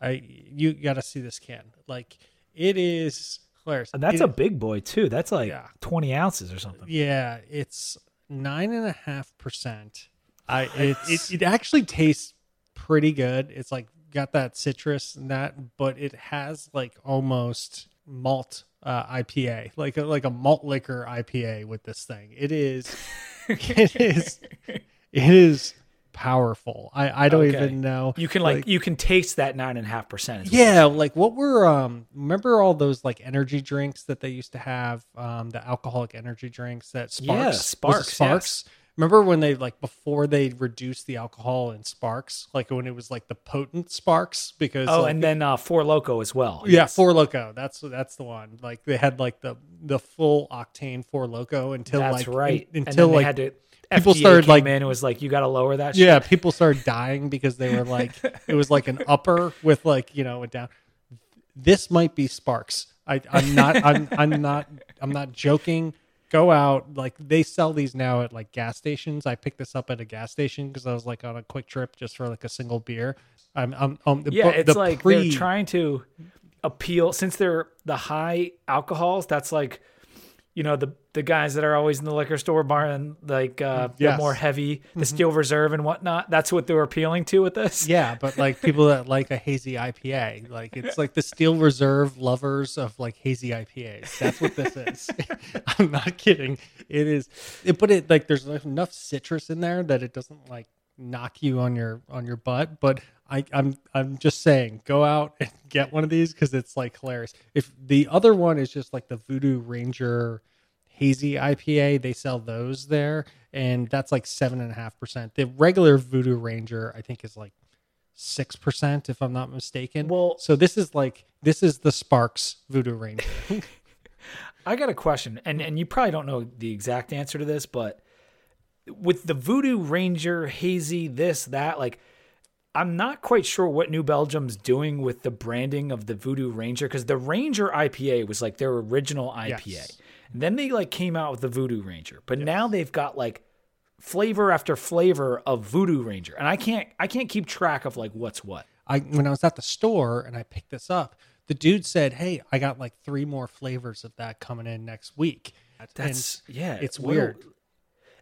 I you got to see this can. Like it is hilarious. And that's It- a big boy too. That's like Yeah. twenty ounces or something. yeah, it's nine and a half percent. I it, it it actually tastes pretty good. It's like got that citrus and that, but it has like almost malt uh, IPA, like a, like a malt liquor IPA with this thing. It is, [LAUGHS] it is, it is powerful. I I don't Okay. even know. You can like, you can taste that nine and a half percent. Yeah, like what were um remember all those like energy drinks that they used to have um the alcoholic energy drinks that Sparks Yeah, Sparks, Sparks Remember when they like before they reduced the alcohol in Sparks like when it was like the potent Sparks because Oh, like, and then uh, Four Loco as well. yeah, Yes. Four Loco. That's that's the one. Like they had like the the full octane Four Loco until That's like right. and until like had to. people FDA started, came like- in and was like, "You got to lower that." yeah, shit. people started dying because they were like [LAUGHS] it was like an upper with like you know a down. This might be Sparks. I, I'm not. I'm. I'm not. I'm not joking. Go out. Like they sell these now at like gas stations. I picked this up at a gas station because I was like on a quick trip just for like a single beer. I'm. I'm. um the, yeah. the It's like pre- they're trying to appeal since they're the high alcohols. That's like, you know, the the guys that are always in the liquor store buying like uh, Yes. Mm-hmm. more heavy, the Steel Reserve and whatnot. That's what they're appealing to with this. Yeah, but like [LAUGHS] people that like a hazy IPA, like it's like the Steel Reserve lovers of like hazy IPAs. That's what this is. [LAUGHS] [LAUGHS] I'm not kidding. It is, it, but it like there's enough citrus in there that it doesn't like knock you on your on your butt. But I, I'm I'm just saying, go out and [LAUGHS] get one of these because it's like hilarious. If the other one is just like the Voodoo Ranger hazy IPA. They sell those there, and that's like seven and a half percent. The regular Voodoo Ranger, I think, is like six percent, if I'm not mistaken. Well- so this is like this is the Sparks Voodoo Ranger. [LAUGHS] I got a question, and and you probably don't know the exact answer to this, but with the Voodoo Ranger, hazy, this, that, like, I'm not quite sure what New Belgium's doing with the branding of the Voodoo Ranger because the Ranger IPA was like their original IPA. Yes. Then they like came out with the Voodoo Ranger, but now they've got like flavor after flavor of Voodoo Ranger, and I can't I can't keep track of like what's what. I when I was at the store and I picked this up, the dude said, "Hey, I got like three more flavors of that coming in next week." That's And yeah, it's weird.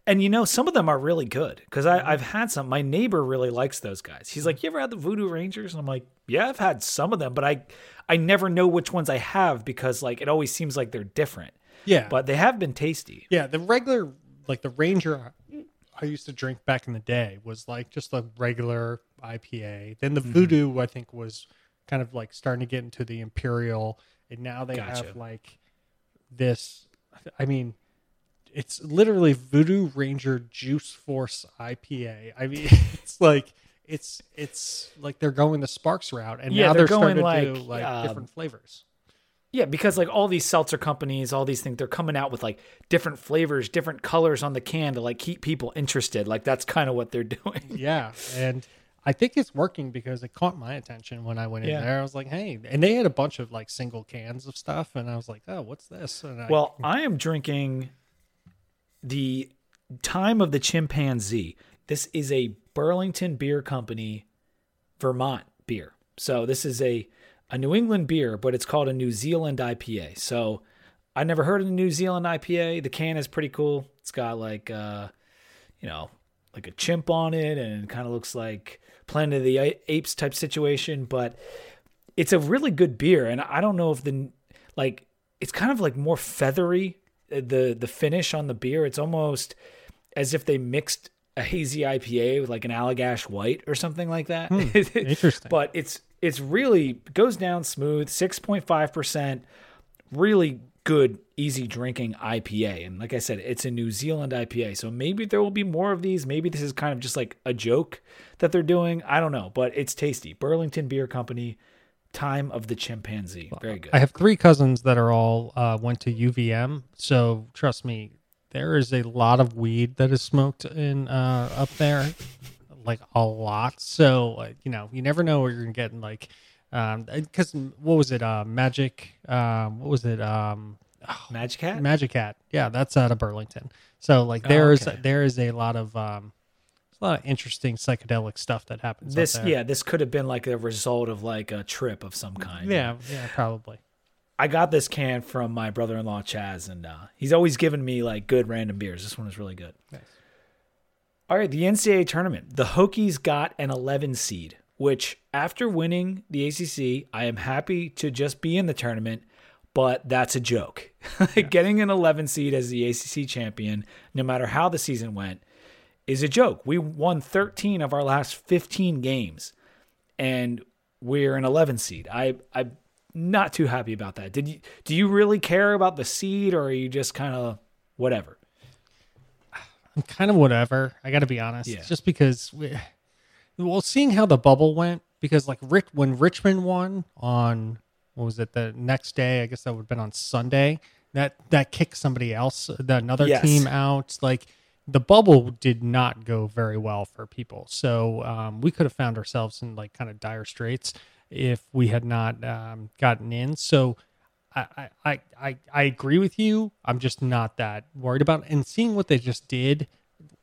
And you know, some of them are really good because I've had some. My neighbor really likes those guys. He's like, "You ever had the Voodoo Rangers?" And I'm like, "Yeah, I've had some of them, but I, I never know which ones I have because like it always seems like they're different. yeah, But they have been tasty. Yeah, the regular like the Ranger I used to drink back in the day was like just a regular IPA. Then the Mm-hmm. Voodoo I think was kind of like starting to get into the imperial, and now they Gotcha. have like this. I mean, it's literally Voodoo Ranger Juice Force IPA. I mean, [LAUGHS] it's like it's it's like they're going the Sparks route, and Yeah, now they're they're, going to do like, like um, different flavors. Yeah, because like all these seltzer companies, all these things, they're coming out with like different flavors, different colors on the can to like keep people interested. Like that's kind of what they're [LAUGHS] doing. Yeah, and I think it's working because it caught my attention when I went Yeah. in there. I was like, hey, and they had a bunch of like single cans of stuff, and I was like, oh, what's this? And I, Well, I am drinking the Time of the Chimpanzee. This is a Burlington Beer Company Vermont beer. So this is a a New England beer, but it's called a New Zealand IPA. So I never heard of the New Zealand IPA. The can is pretty cool. It's got like uh you know, like a chimp on it and kind of looks like Planet of the Apes type situation, but it's a really good beer and I don't know if the like it's kind of like more feathery the the finish on the beer. It's almost as if they mixed a hazy IPA with like an Allagash white or something like that. Hmm. [LAUGHS] interesting. but it's it's really goes down smooth, six point five percent, really good, easy drinking IPA. And like I said, it's a New Zealand IPA, so maybe there will be more of these. Maybe this is kind of just like a joke that they're doing. I don't know, but it's tasty. Burlington Beer Company, Time of the Chimpanzee, very good. I have three cousins that are all uh, went to UVM, so trust me, there is a lot of weed that is smoked in uh, up there, like a lot. So uh, you know, you never know what you're gonna get in like. Because what was it? Uh, Magic. Um, what was it? Um, Magic Hat. Magic Hat. Yeah, that's out of Burlington. So like there is Oh, okay. there is a lot of um, there's a lot of interesting psychedelic stuff that happens. this there. yeah, this could have been like a result of like a trip of some kind. yeah, yeah, probably. I got this can from my brother-in-law Chaz, and uh, he's always given me like good random beers. This one is really good. Nice. All right, the NCAA tournament. The Hokies got an 11 seed, which after winning the ACC, I am happy to just be in the tournament. But that's a joke. [LAUGHS] Getting an 11 seed as the ACC champion, no matter how the season went, is a joke. We won 13 of our last 15 games, and we're an 11 seed. I I'm not too happy about that. Did you do you really care about the seed, or are you just kind of whatever? I'm kind of whatever. I got to be honest. Yeah. Just because we, well, seeing how the bubble went, because like Rick, when Richmond won on what was it the next day? I guess that would have been on Sunday. That that kicked somebody else, the, another Yes. team out. Like the bubble did not go very well for people. So um, we could have found ourselves in like kind of dire straits if we had not um, gotten in. So. I, I, I, I agree with you. I'm just not that worried about it. And seeing what they just did,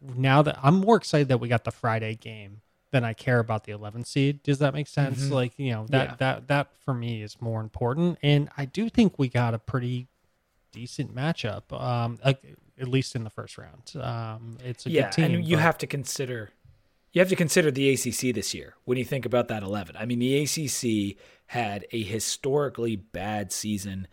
now that I'm more excited that we got the Friday game than I care about the 11 seed. Does that make sense? Like, you know, that, Yeah. that, that for me is more important. And I do think we got a pretty decent matchup, um, like, at least in the first round. Um, it's a yeah, good team. and you but- have to consider you have to consider the ACC this year when you think about that 11. I mean, the ACC had a historically bad season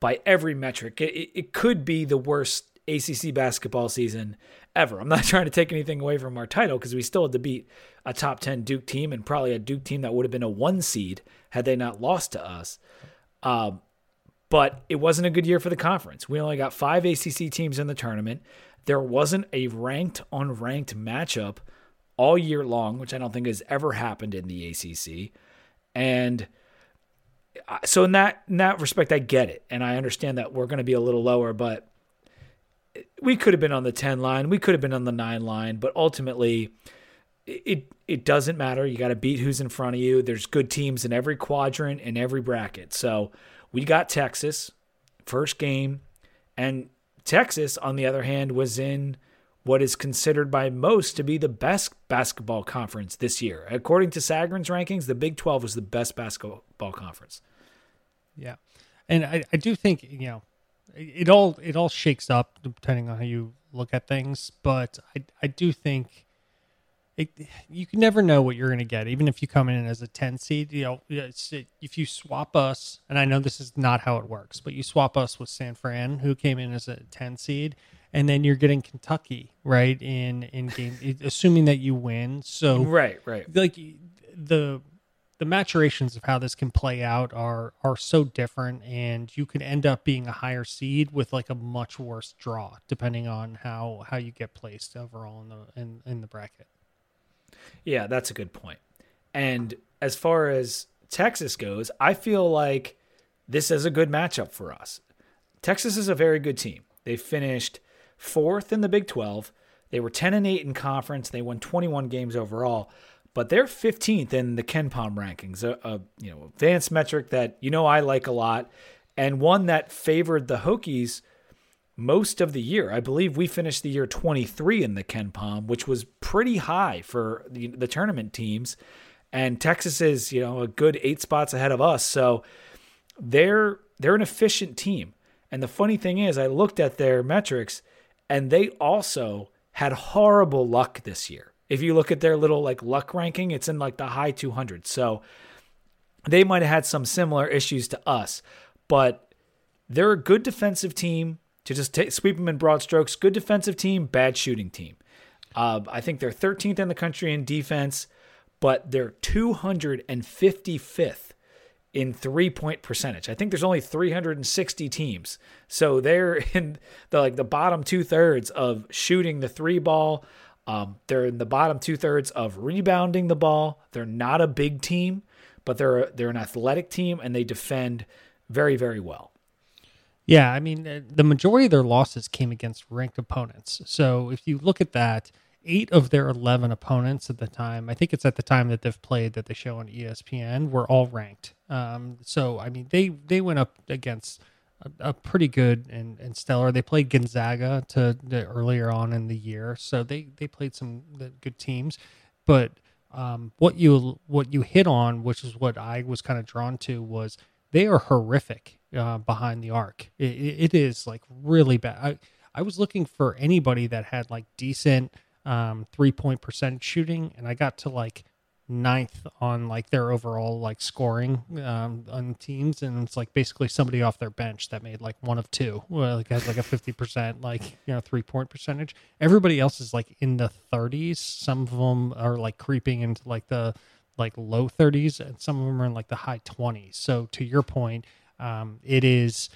by every metric. It, it, it could be the worst ACC basketball season ever. I'm not [LAUGHS] trying to take anything away from our title because we still had to beat a top 10 Duke team and probably a Duke team that would have been a one seed had they not lost to us. Um, but it wasn't a good year for the conference. We only got five ACC teams in the tournament. There wasn't a ranked on ranked matchup all year long, which I don't think has ever happened in the ACC. And so in that in that respect, I get it, and I understand that we're going to be a little lower, but we could have been on the ten line, we could have been on the nine line, but ultimately, it it doesn't matter. You got to beat who's in front of you. There's good teams in every quadrant in every bracket. So we got Texas first game, and Texas, on the other hand, was in what is considered by most to be the best basketball conference this year. According to Sagarin's rankings, the Big 12 was the best basketball conference. Yeah, and I, I do think you know it all it all shakes up depending on how you look at things, but I I do think it, you can never know what you're going to get, even if you come in as a ten seed. You know, it's, if you swap us, and I know this is not how it works, but you swap us with San Fran, who came in as a ten seed. And then you're getting Kentucky, right? In in game, [LAUGHS] assuming that you win. So Right, right. like the the the maturations of how this can play out are are so different, and you could end up being a higher seed with like a much worse draw, depending on how how you get placed overall in the in, in the bracket. Yeah, that's a good point. And as far as Texas goes, I feel like this is a good matchup for us. Texas is a very good team. They finished fourth in the Big 12. They were 10 and 8 in conference. They won 21 games overall, but they're 15th in the KenPom rankings, a, a you know advanced metric that you know I like a lot, and one that favored the Hokies most of the year. I believe we finished the year 23 in the KenPom, which was pretty high for the, the tournament teams. And Texas is, you know, a good eight spots ahead of us. So they're they're an efficient team. And the funny thing is, I looked at their metrics, and they also had horrible luck this year. If you look at their little like luck ranking, it's in like the high 200s. So they might have had some similar issues to us, but they're a good defensive team to just take, sweep them in broad strokes. Good defensive team, bad shooting team. Uh, I think they're 13th in the country in defense, but they're 255th in three point percentage. I think there's only 360 teams, so they're [LAUGHS] in the like the bottom two thirds of shooting the three ball. Um, they're in the bottom two thirds of rebounding the ball. They're not a big team, but they're they're an athletic team and they defend very very well. Yeah, I mean, uh, the majority of their losses came against ranked opponents. So if you look at that, eight of their 11 opponents at the time, I think it's at the time that they've played that they show on ESPN, were all ranked. Um, so, I mean, they, they went up against a, a pretty good and, and stellar. They played Gonzaga to, to earlier on in the year. So they, they played some good teams. But um, what you what you hit on, which is what I was kind of drawn to, was they are horrific uh, behind the arc. It, it is like really bad. I, I was looking for anybody that had like decent um, three point percent shooting, and I got to like ninth on like their overall like scoring um, on teams, and it's like basically somebody off their bench that made like one of two, well, like has like a fifty percent like you know three point percentage. Everybody else is like in the thirties. Some of them are like creeping into like the like low 30s and some of them are in like the high 20s so to your point um, it is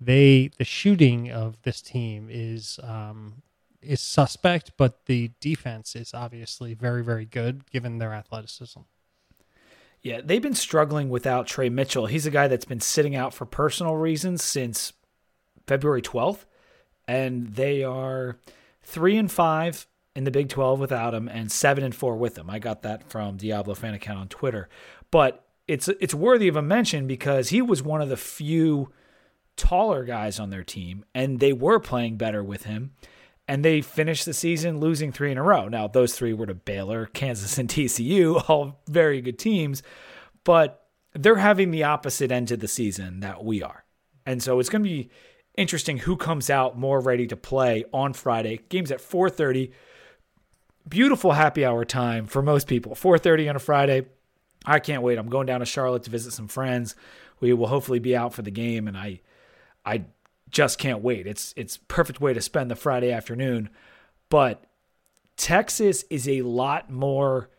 they the shooting of this team is um, is suspect, but the defense is obviously very very good given their athleticism. Yeah, they've been struggling without Trey Mitchell. He's a guy that's been sitting out for personal reasons since February 12th, and they are three and five in the Big 12 without him, and seven and four with him. I got that from Diablo fan account on Twitter. But it's it's worthy of a mention because he was one of the few taller guys on their team, and they were playing better with him. And they finished the season losing three in a row. Now, those three were to Baylor, [LAUGHS] Kansas, and TCU, all very good teams, but they're having the opposite end of the season that we are. And so it's going to be interesting who comes out more ready to play on Friday. Games at 4:30. Beautiful happy hour time for most people. 4:30 on a Friday. I can't wait. I'm going down to Charlotte to visit some friends. We will hopefully be out for the game, and I, I just can't wait. It's it's perfect way to spend the Friday afternoon. But Texas is a lot more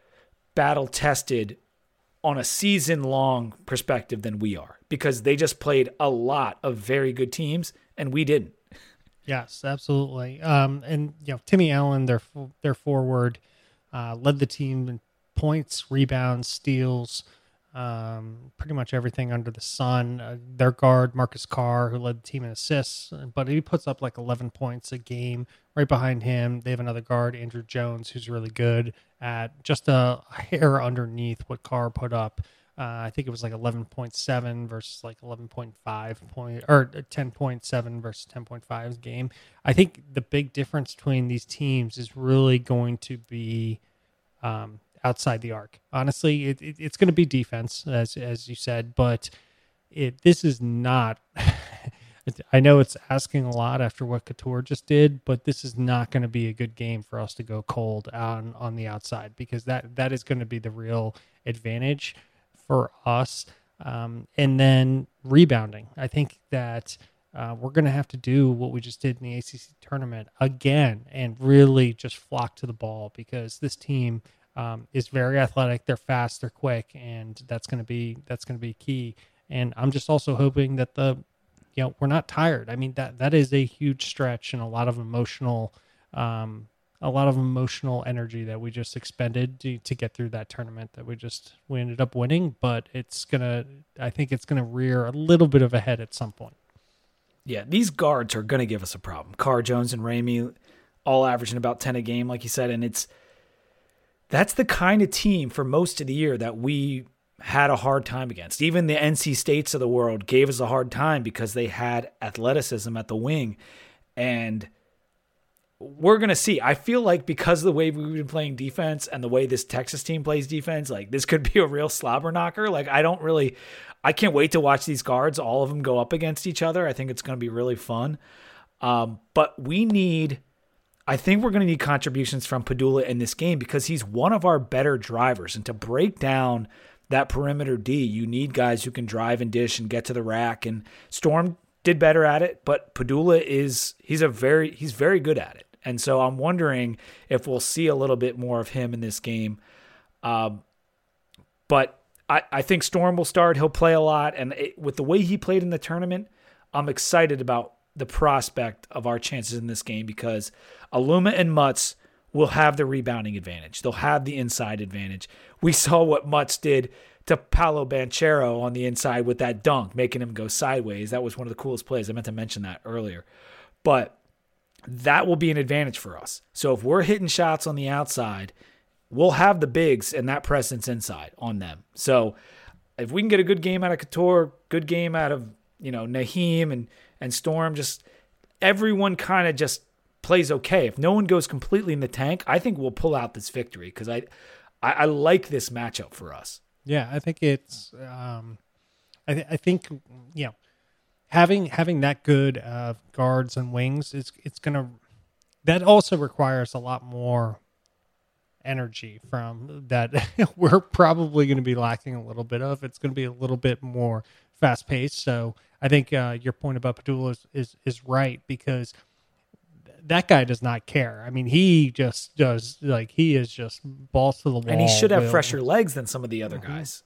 battle tested on a season long perspective than we are because they just played a lot of very good teams and we didn't. Yes, absolutely. Um, and you know, Timmy Allen, their their forward, uh, led the team in points, rebounds, steals, um, pretty much everything under the sun. Uh, their guard, Marcus Carr, who led the team in assists, but he puts up like 11 points a game. Right behind him, they have another guard, Andrew Jones, who's really good at just a hair underneath what Carr put up. Uh, I think it was like 11.7 versus like 11.5 point or 10.7 versus 10.5 game. I think the big difference between these teams is really going to be um, outside the arc. Honestly, it, it, it's going to be defense, as as you said, but it this is not. [LAUGHS] I know it's asking a lot after what Cattoor just did, but this is not going to be a good game for us to go cold on on the outside because that that is going to be the real advantage for us. Um, and then rebounding, I think that uh, we're going to have to do what we just did in the ACC tournament again and really just flock to the ball because this team um, is very athletic. They're fast, they're quick, and that's going to be that's going to be key. And I'm just also hoping that the you know we're not tired. I mean that that is a huge stretch and a lot of emotional um, a lot of emotional energy that we just expended to, to get through that tournament that we just we ended up winning. But it's gonna I think it's gonna rear a little bit of a head at some point. Yeah, these guards are going to give us a problem. Carr Jones and Ramey all averaging about 10 a game, like you said. And it's that's the kind of team for most of the year that we had a hard time against. Even the NC States of the world gave us a hard time because they had athleticism at the wing. And we're going to see. I feel like because of the way we've been playing defense and the way this Texas team plays defense, like this could [LAUGHS] be a real slobber knocker. Like I don't really, I can't wait to watch these guards, all of them go up against each other. I think it's going to be really fun. Um, but we need I think we're going to need contributions from Pedulla in this game because he's one of our better drivers. And to break down that perimeter D, you need guys who can drive and dish and get to the rack. And Storm did better at it, but Pedulla is he's a very he's very good at it. And so I'm wondering if we'll see a little bit more of him in this game. Um, but I, I think Storm will start. He'll play a lot, and it, with the way he played in the tournament, I'm excited about the prospect of our chances in this game because Aluma and Mutts will have the rebounding advantage. They'll have the inside advantage. We saw what Mutts did to Paolo Banchero on the inside with that dunk, making him go sideways. That was one of the coolest plays. I meant to mention that earlier. But that will be an advantage for us. So if we're hitting shots on the outside, we'll have the bigs and that presence inside on them. So if we can get a good game out of Cattoor, good game out of, you know, Nahiem and and Storm, just everyone kind of just plays okay. If no one goes completely in the tank, I think we'll pull out this victory because I, I, I like this matchup for us. Yeah, I think it's. Um, I, th- I think you know having having that good uh, guards and wings it's it's gonna that also requires a lot more energy from that [LAUGHS] we're probably going to be lacking a little bit of. It's going to be a little bit more fast paced. So I think uh, your point about Pedulla is, is, is right because that guy does not care. I mean, he just does like he is just balls to the wall, and he should have fresher legs than some of the other mm-hmm. guys.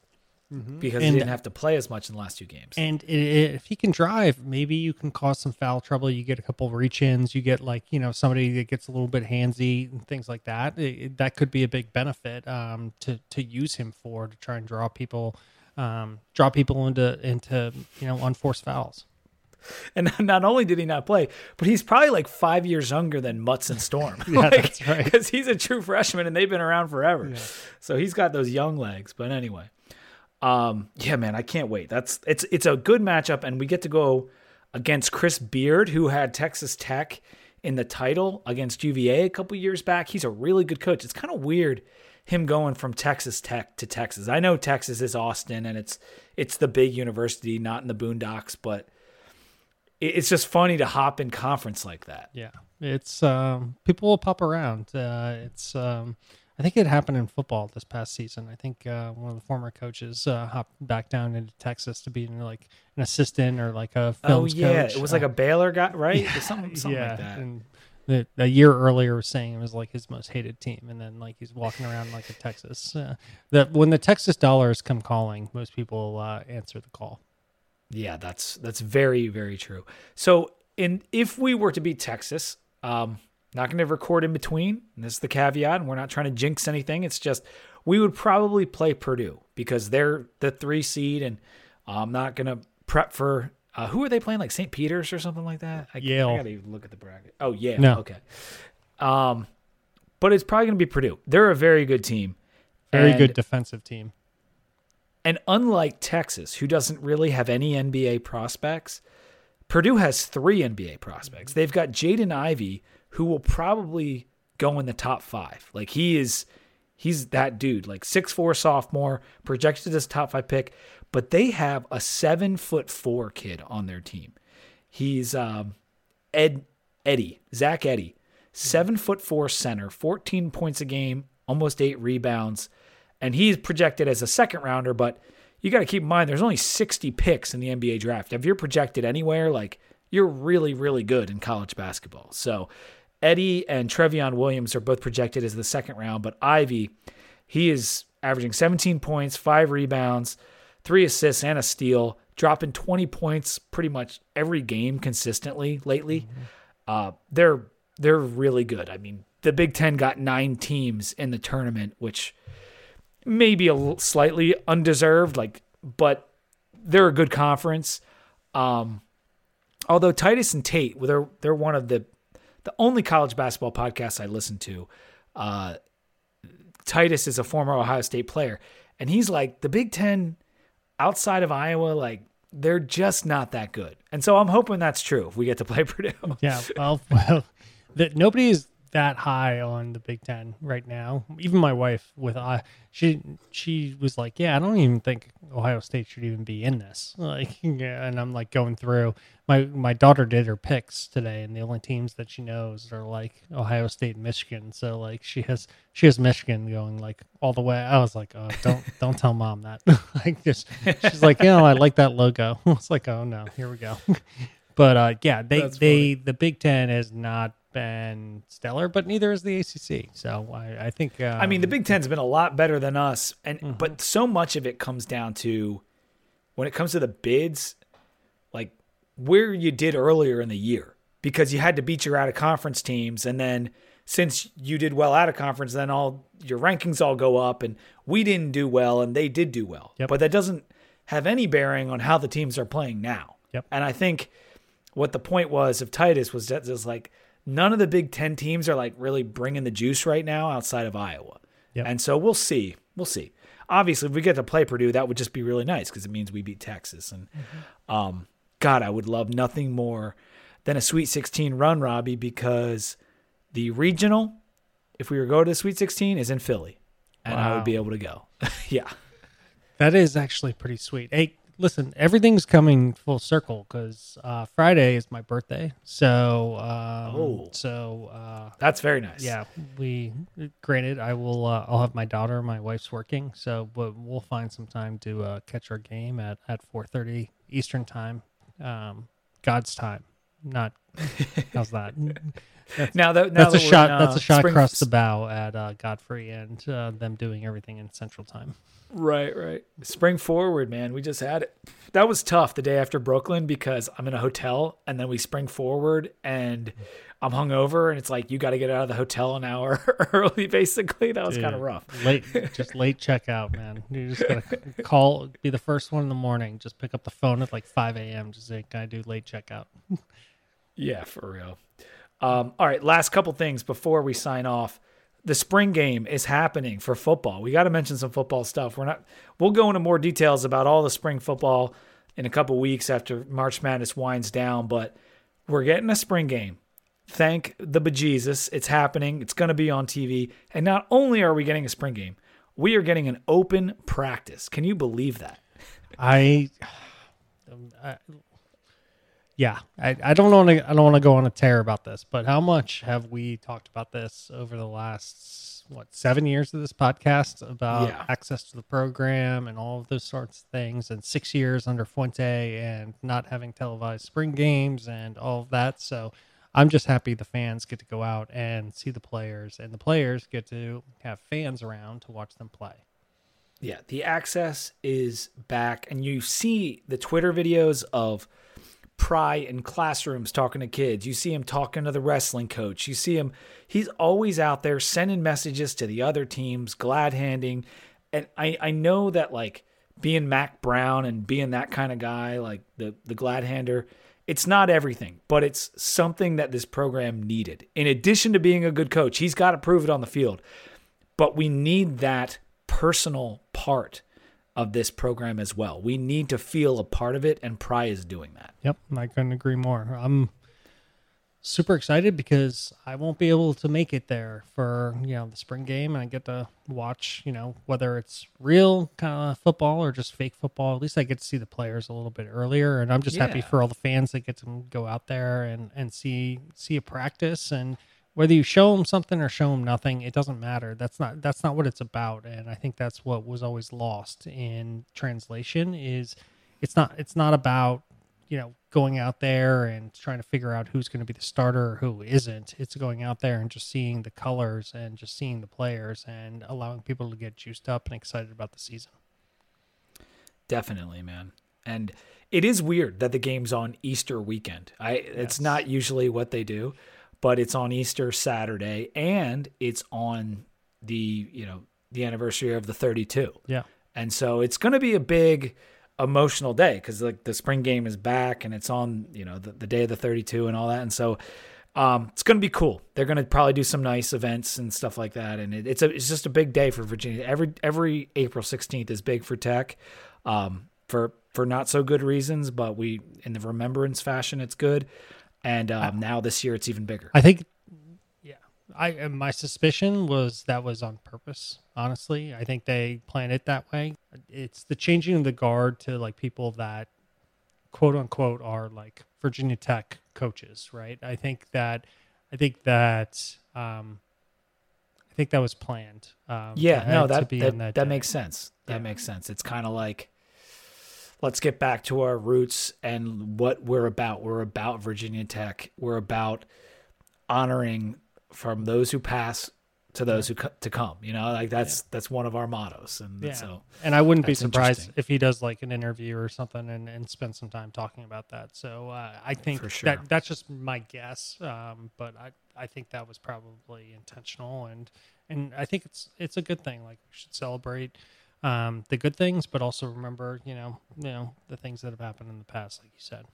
Mm-hmm. Because and, he didn't have to play as much in the last two games. And it, it, if he can drive, maybe you can cause some foul trouble. You get a couple reach ins. You get like you know somebody that gets a little bit handsy and things like that. It, that could be a big benefit um, to to use him for to try and draw people um, draw people into into you know unforced fouls. [LAUGHS] And not only did he not play, but he's probably like five years younger than Mutts and Storm. [LAUGHS] yeah, [LAUGHS] like, that's right. Because he's a true freshman and they've been around forever. Yeah. So he's got those young legs. But anyway, um, yeah, man, I can't wait. That's it's it's a good matchup, and we get to go against Chris Beard, who had Texas Tech in the title against UVA a couple years back. He's a really good coach. It's kind of weird him going from Texas Tech to Texas. I know Texas is Austin and it's it's the big university, not in the boondocks, but it's just funny to hop in conference like that. Yeah, it's um, people will pop around. Uh, it's um, I think it happened in football this past season. I think uh, one of the former coaches uh, hopped back down into Texas to be like an assistant or like a films oh yeah, coach. it was like a Baylor guy, right? Yeah, something, something yeah. like that. And the, a year earlier was saying it was like his most hated team, and then like he's walking around like a Texas. Uh, that when the Texas dollars come calling, most people uh, answer the call. Yeah, that's that's very very true. So, in if we were to beat Texas, um, not going to record in between. And this is the caveat, and we're not trying to jinx anything. It's just we would probably play Purdue because they're the three seed, and I'm not going to prep for uh, who are they playing? Like St. Peter's or something like that? I, Yale. I gotta look at the bracket. Oh, yeah. No. Okay. Um, but it's probably going to be Purdue. They're a very good team. Very good defensive team. And unlike Texas, who doesn't really have any NBA prospects, Purdue has three NBA prospects. They've got Jaden Ivey, who will probably go in the top five. Like he is, he's that dude. Like six four sophomore, projected as top five pick but they have a seven foot four kid on their team. He's um, Ed Eddie Zach Edey, seven foot four center, fourteen points a game, almost eight rebounds, and he's projected as a second rounder. But you got to keep in mind, there's only sixty picks in the NBA draft. If you're projected anywhere, like you're really really good in college basketball. So Edey and Trevion Williams are both projected as the second round, but Ivey, He is averaging 17 points, five rebounds, three assists, and a steal, dropping 20 points pretty much every game consistently lately. Uh, they're they're really good. I mean, the Big Ten got nine teams in the tournament, which may be a slightly undeserved, like, but they're a good conference. Um, although Titus and Tate, they're they're one of the the only college basketball podcasts I listen to. Uh, Titus is a former Ohio State player, and he's like the Big Ten outside of Iowa, like they're just not that good. And so I'm hoping that's true if we get to play [LAUGHS] Purdue. Yeah, well, [LAUGHS] well, that nobody is that high on the Big Ten right now. Even my wife, with uh, she she was like, "Yeah, I don't even think Ohio State should even be in this." [LAUGHS] Like, yeah, and I'm like going through my my daughter did her picks today, and the only teams that she knows are like Ohio State, and Michigan. So like she has she has Michigan going like all the way. I was like, "Oh, don't [LAUGHS] don't tell mom that." [LAUGHS] like just she's like, "You know, I like that logo." I was like, "Oh no, here we go." but uh, yeah, they they the Big Ten has not been stellar, but neither is the ACC. So I, I think. Um, I mean, the Big Ten's been a lot better than us, and but so much of it comes down to when it comes to the bids, like where you did earlier in the year, because you had to beat your out of conference teams, and then since you did well out of conference, then all your rankings all go up, and we didn't do well, and they did do well. Yep. But that doesn't have any bearing on how the teams are playing now. Yep. And I think what the point was of Titus was that just like none of the Big Ten teams are like really bringing the juice right now outside of Iowa. Yep. And so we'll see. We'll see. Obviously, if we get to play Purdue, that would just be really nice because it means we beat Texas. And um, God, I would love nothing more than a Sweet 16 run, Robbie, because the regional, if we were to go to the Sweet 16, is in Philly, and I would be able to go. [LAUGHS] yeah. That is actually pretty sweet. Hey, listen, everything's coming full circle because uh, Friday is my birthday. So, um, Oh. so uh, That's very nice. yeah, we. Granted, I will. Uh, I'll have my daughter. My wife's working, so but we'll find some time to uh, catch our game at at four thirty Eastern time, um, God's time. Not how's that? [LAUGHS] Now that now That's a that we're shot. in, that's uh, a shot across the bow at uh, Godfrey and uh, them doing everything in Central Time. Right, right. Spring forward, man. We just had it. That was tough the day after Brooklyn because I'm in a hotel and then we spring forward and I'm hungover and it's like you got to get out of the hotel an hour [LAUGHS] early. Basically, that was kind of rough. Late, just late checkout, man. You just gotta [LAUGHS] call, be the first one in the morning. Just pick up the phone at like 5 a.m. Just say, "Can I do late checkout?" [LAUGHS] Yeah, for real. Um, all right, last couple things before we sign off. The spring game is happening for football. We got to mention some football stuff. We're not. We'll go into more details about all the spring football in a couple weeks after March Madness winds down. But we're getting a spring game. Thank the bejesus. It's happening. It's going to be on TV. And not only are we getting a spring game, we are getting an open practice. Can you believe that? I, um, [SIGHS] I yeah, I, I don't want to. I don't want to go on a tear about this, but how much have we talked about this over the last what seven years of this podcast about Yeah. access to the program and all of those sorts of things, and six years under Fuente and not having televised spring games and all of that. So I'm just happy the fans get to go out and see the players, and the players get to have fans around to watch them play. Yeah, the access is back, and you see the Twitter videos of Pry in classrooms talking to kids. You see him talking to the wrestling coach. You see him, he's always out there sending messages to the other teams, glad handing. And I, I know that like being Mack Brown and being that kind of guy, like the, the glad hander, it's not everything, but it's something that this program needed. In addition to being a good coach, he's got to prove it on the field but we need that personal part of this program as well. We need to feel a part of it, and Pry is doing that. Yep, I couldn't agree more. I'm super excited because I won't be able to make it there for you know the spring game, and I get to watch you know whether it's real kind of football or just fake football. At least I get to see the players a little bit earlier, and I'm just happy for all the fans that get to go out there and and see see a practice and. Whether you show them something or show them nothing, it doesn't matter. That's not that's not what it's about, and I think that's what was always lost in translation. Is it's not it's not about you know going out there and trying to figure out who's going to be the starter or who isn't. It's going out there and just seeing the colors and just seeing the players and allowing people to get juiced up and excited about the season. Definitely, man. And it is weird that the game's on Easter weekend. I it's not usually what they do, but it's on Easter Saturday and it's on the, you know, the anniversary of the 32. Yeah. And so it's going to be a big emotional day because like the spring game is back and it's on, you know, the, the day of the 32 and all that. And so um, it's going to be cool. They're going to probably do some nice events and stuff like that. And it, it's a, it's just a big day for Virginia. Every, every April 16th is big for tech um, for, for not so good reasons, but we, in the remembrance fashion, it's good. And um, now this year it's even bigger. I think, yeah, I and my suspicion was that was on purpose. Honestly, I think they planned it that way. It's the changing of the guard to like people that, quote unquote, are like Virginia Tech coaches, right? I think that, I think that, um, I think that was planned. Um, Yeah, to- no, to that be that, on that, day. makes sense. That Yeah. makes sense. It's kind of like let's get back to our roots and what we're about. We're about Virginia Tech. We're about honoring from those who pass to those who co- to come. You know, like that's that's one of our mottos. And Yeah. so and I wouldn't be surprised if he does like an interview or something and, and spend some time talking about that. So uh, I think sure. that that's just my guess, um, but I I think that was probably intentional and and I think it's it's a good thing. Like we should celebrate um, the good things, but also remember you know you know the things that have happened in the past, like you said.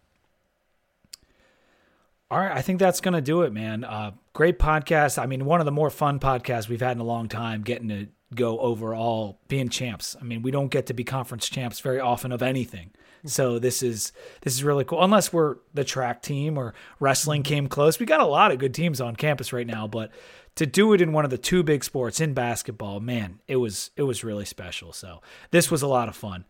All right, I think that's to do it, man. Uh, great podcast. I mean, one of the more fun podcasts we've had in a long time, getting to go overall being champs. I mean, we don't get to be conference champs very often of anything. So this is this is really cool. Unless we're the track team or wrestling mm-hmm. came close. We got a lot of good teams on campus right now, but to do it in one of the two big sports in basketball, man, it was it was really special. So this was a lot of fun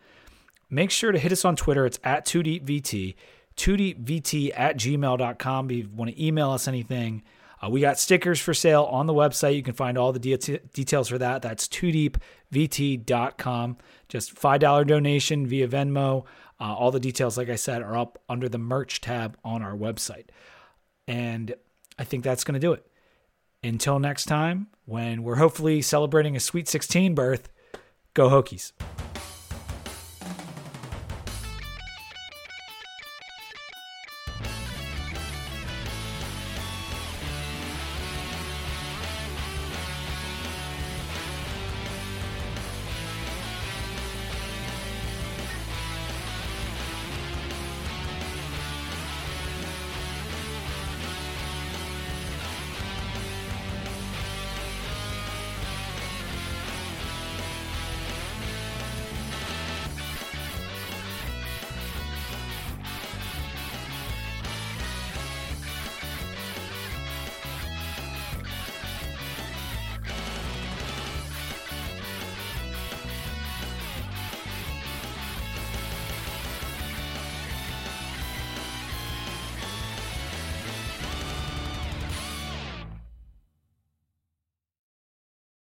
make sure to hit us on Twitter. It's at 2deepvt, 2deepvt at gmail.com. If you want to email us anything, uh, we got stickers for sale on the website. You can find all the de- details for that. That's 2deepvt.com. Just $5 donation via Venmo. Uh, all the details, like I said, are up under the merch tab on our website. And I think that's going to do it. Until next time, when we're hopefully celebrating a Sweet 16 berth, go Hokies.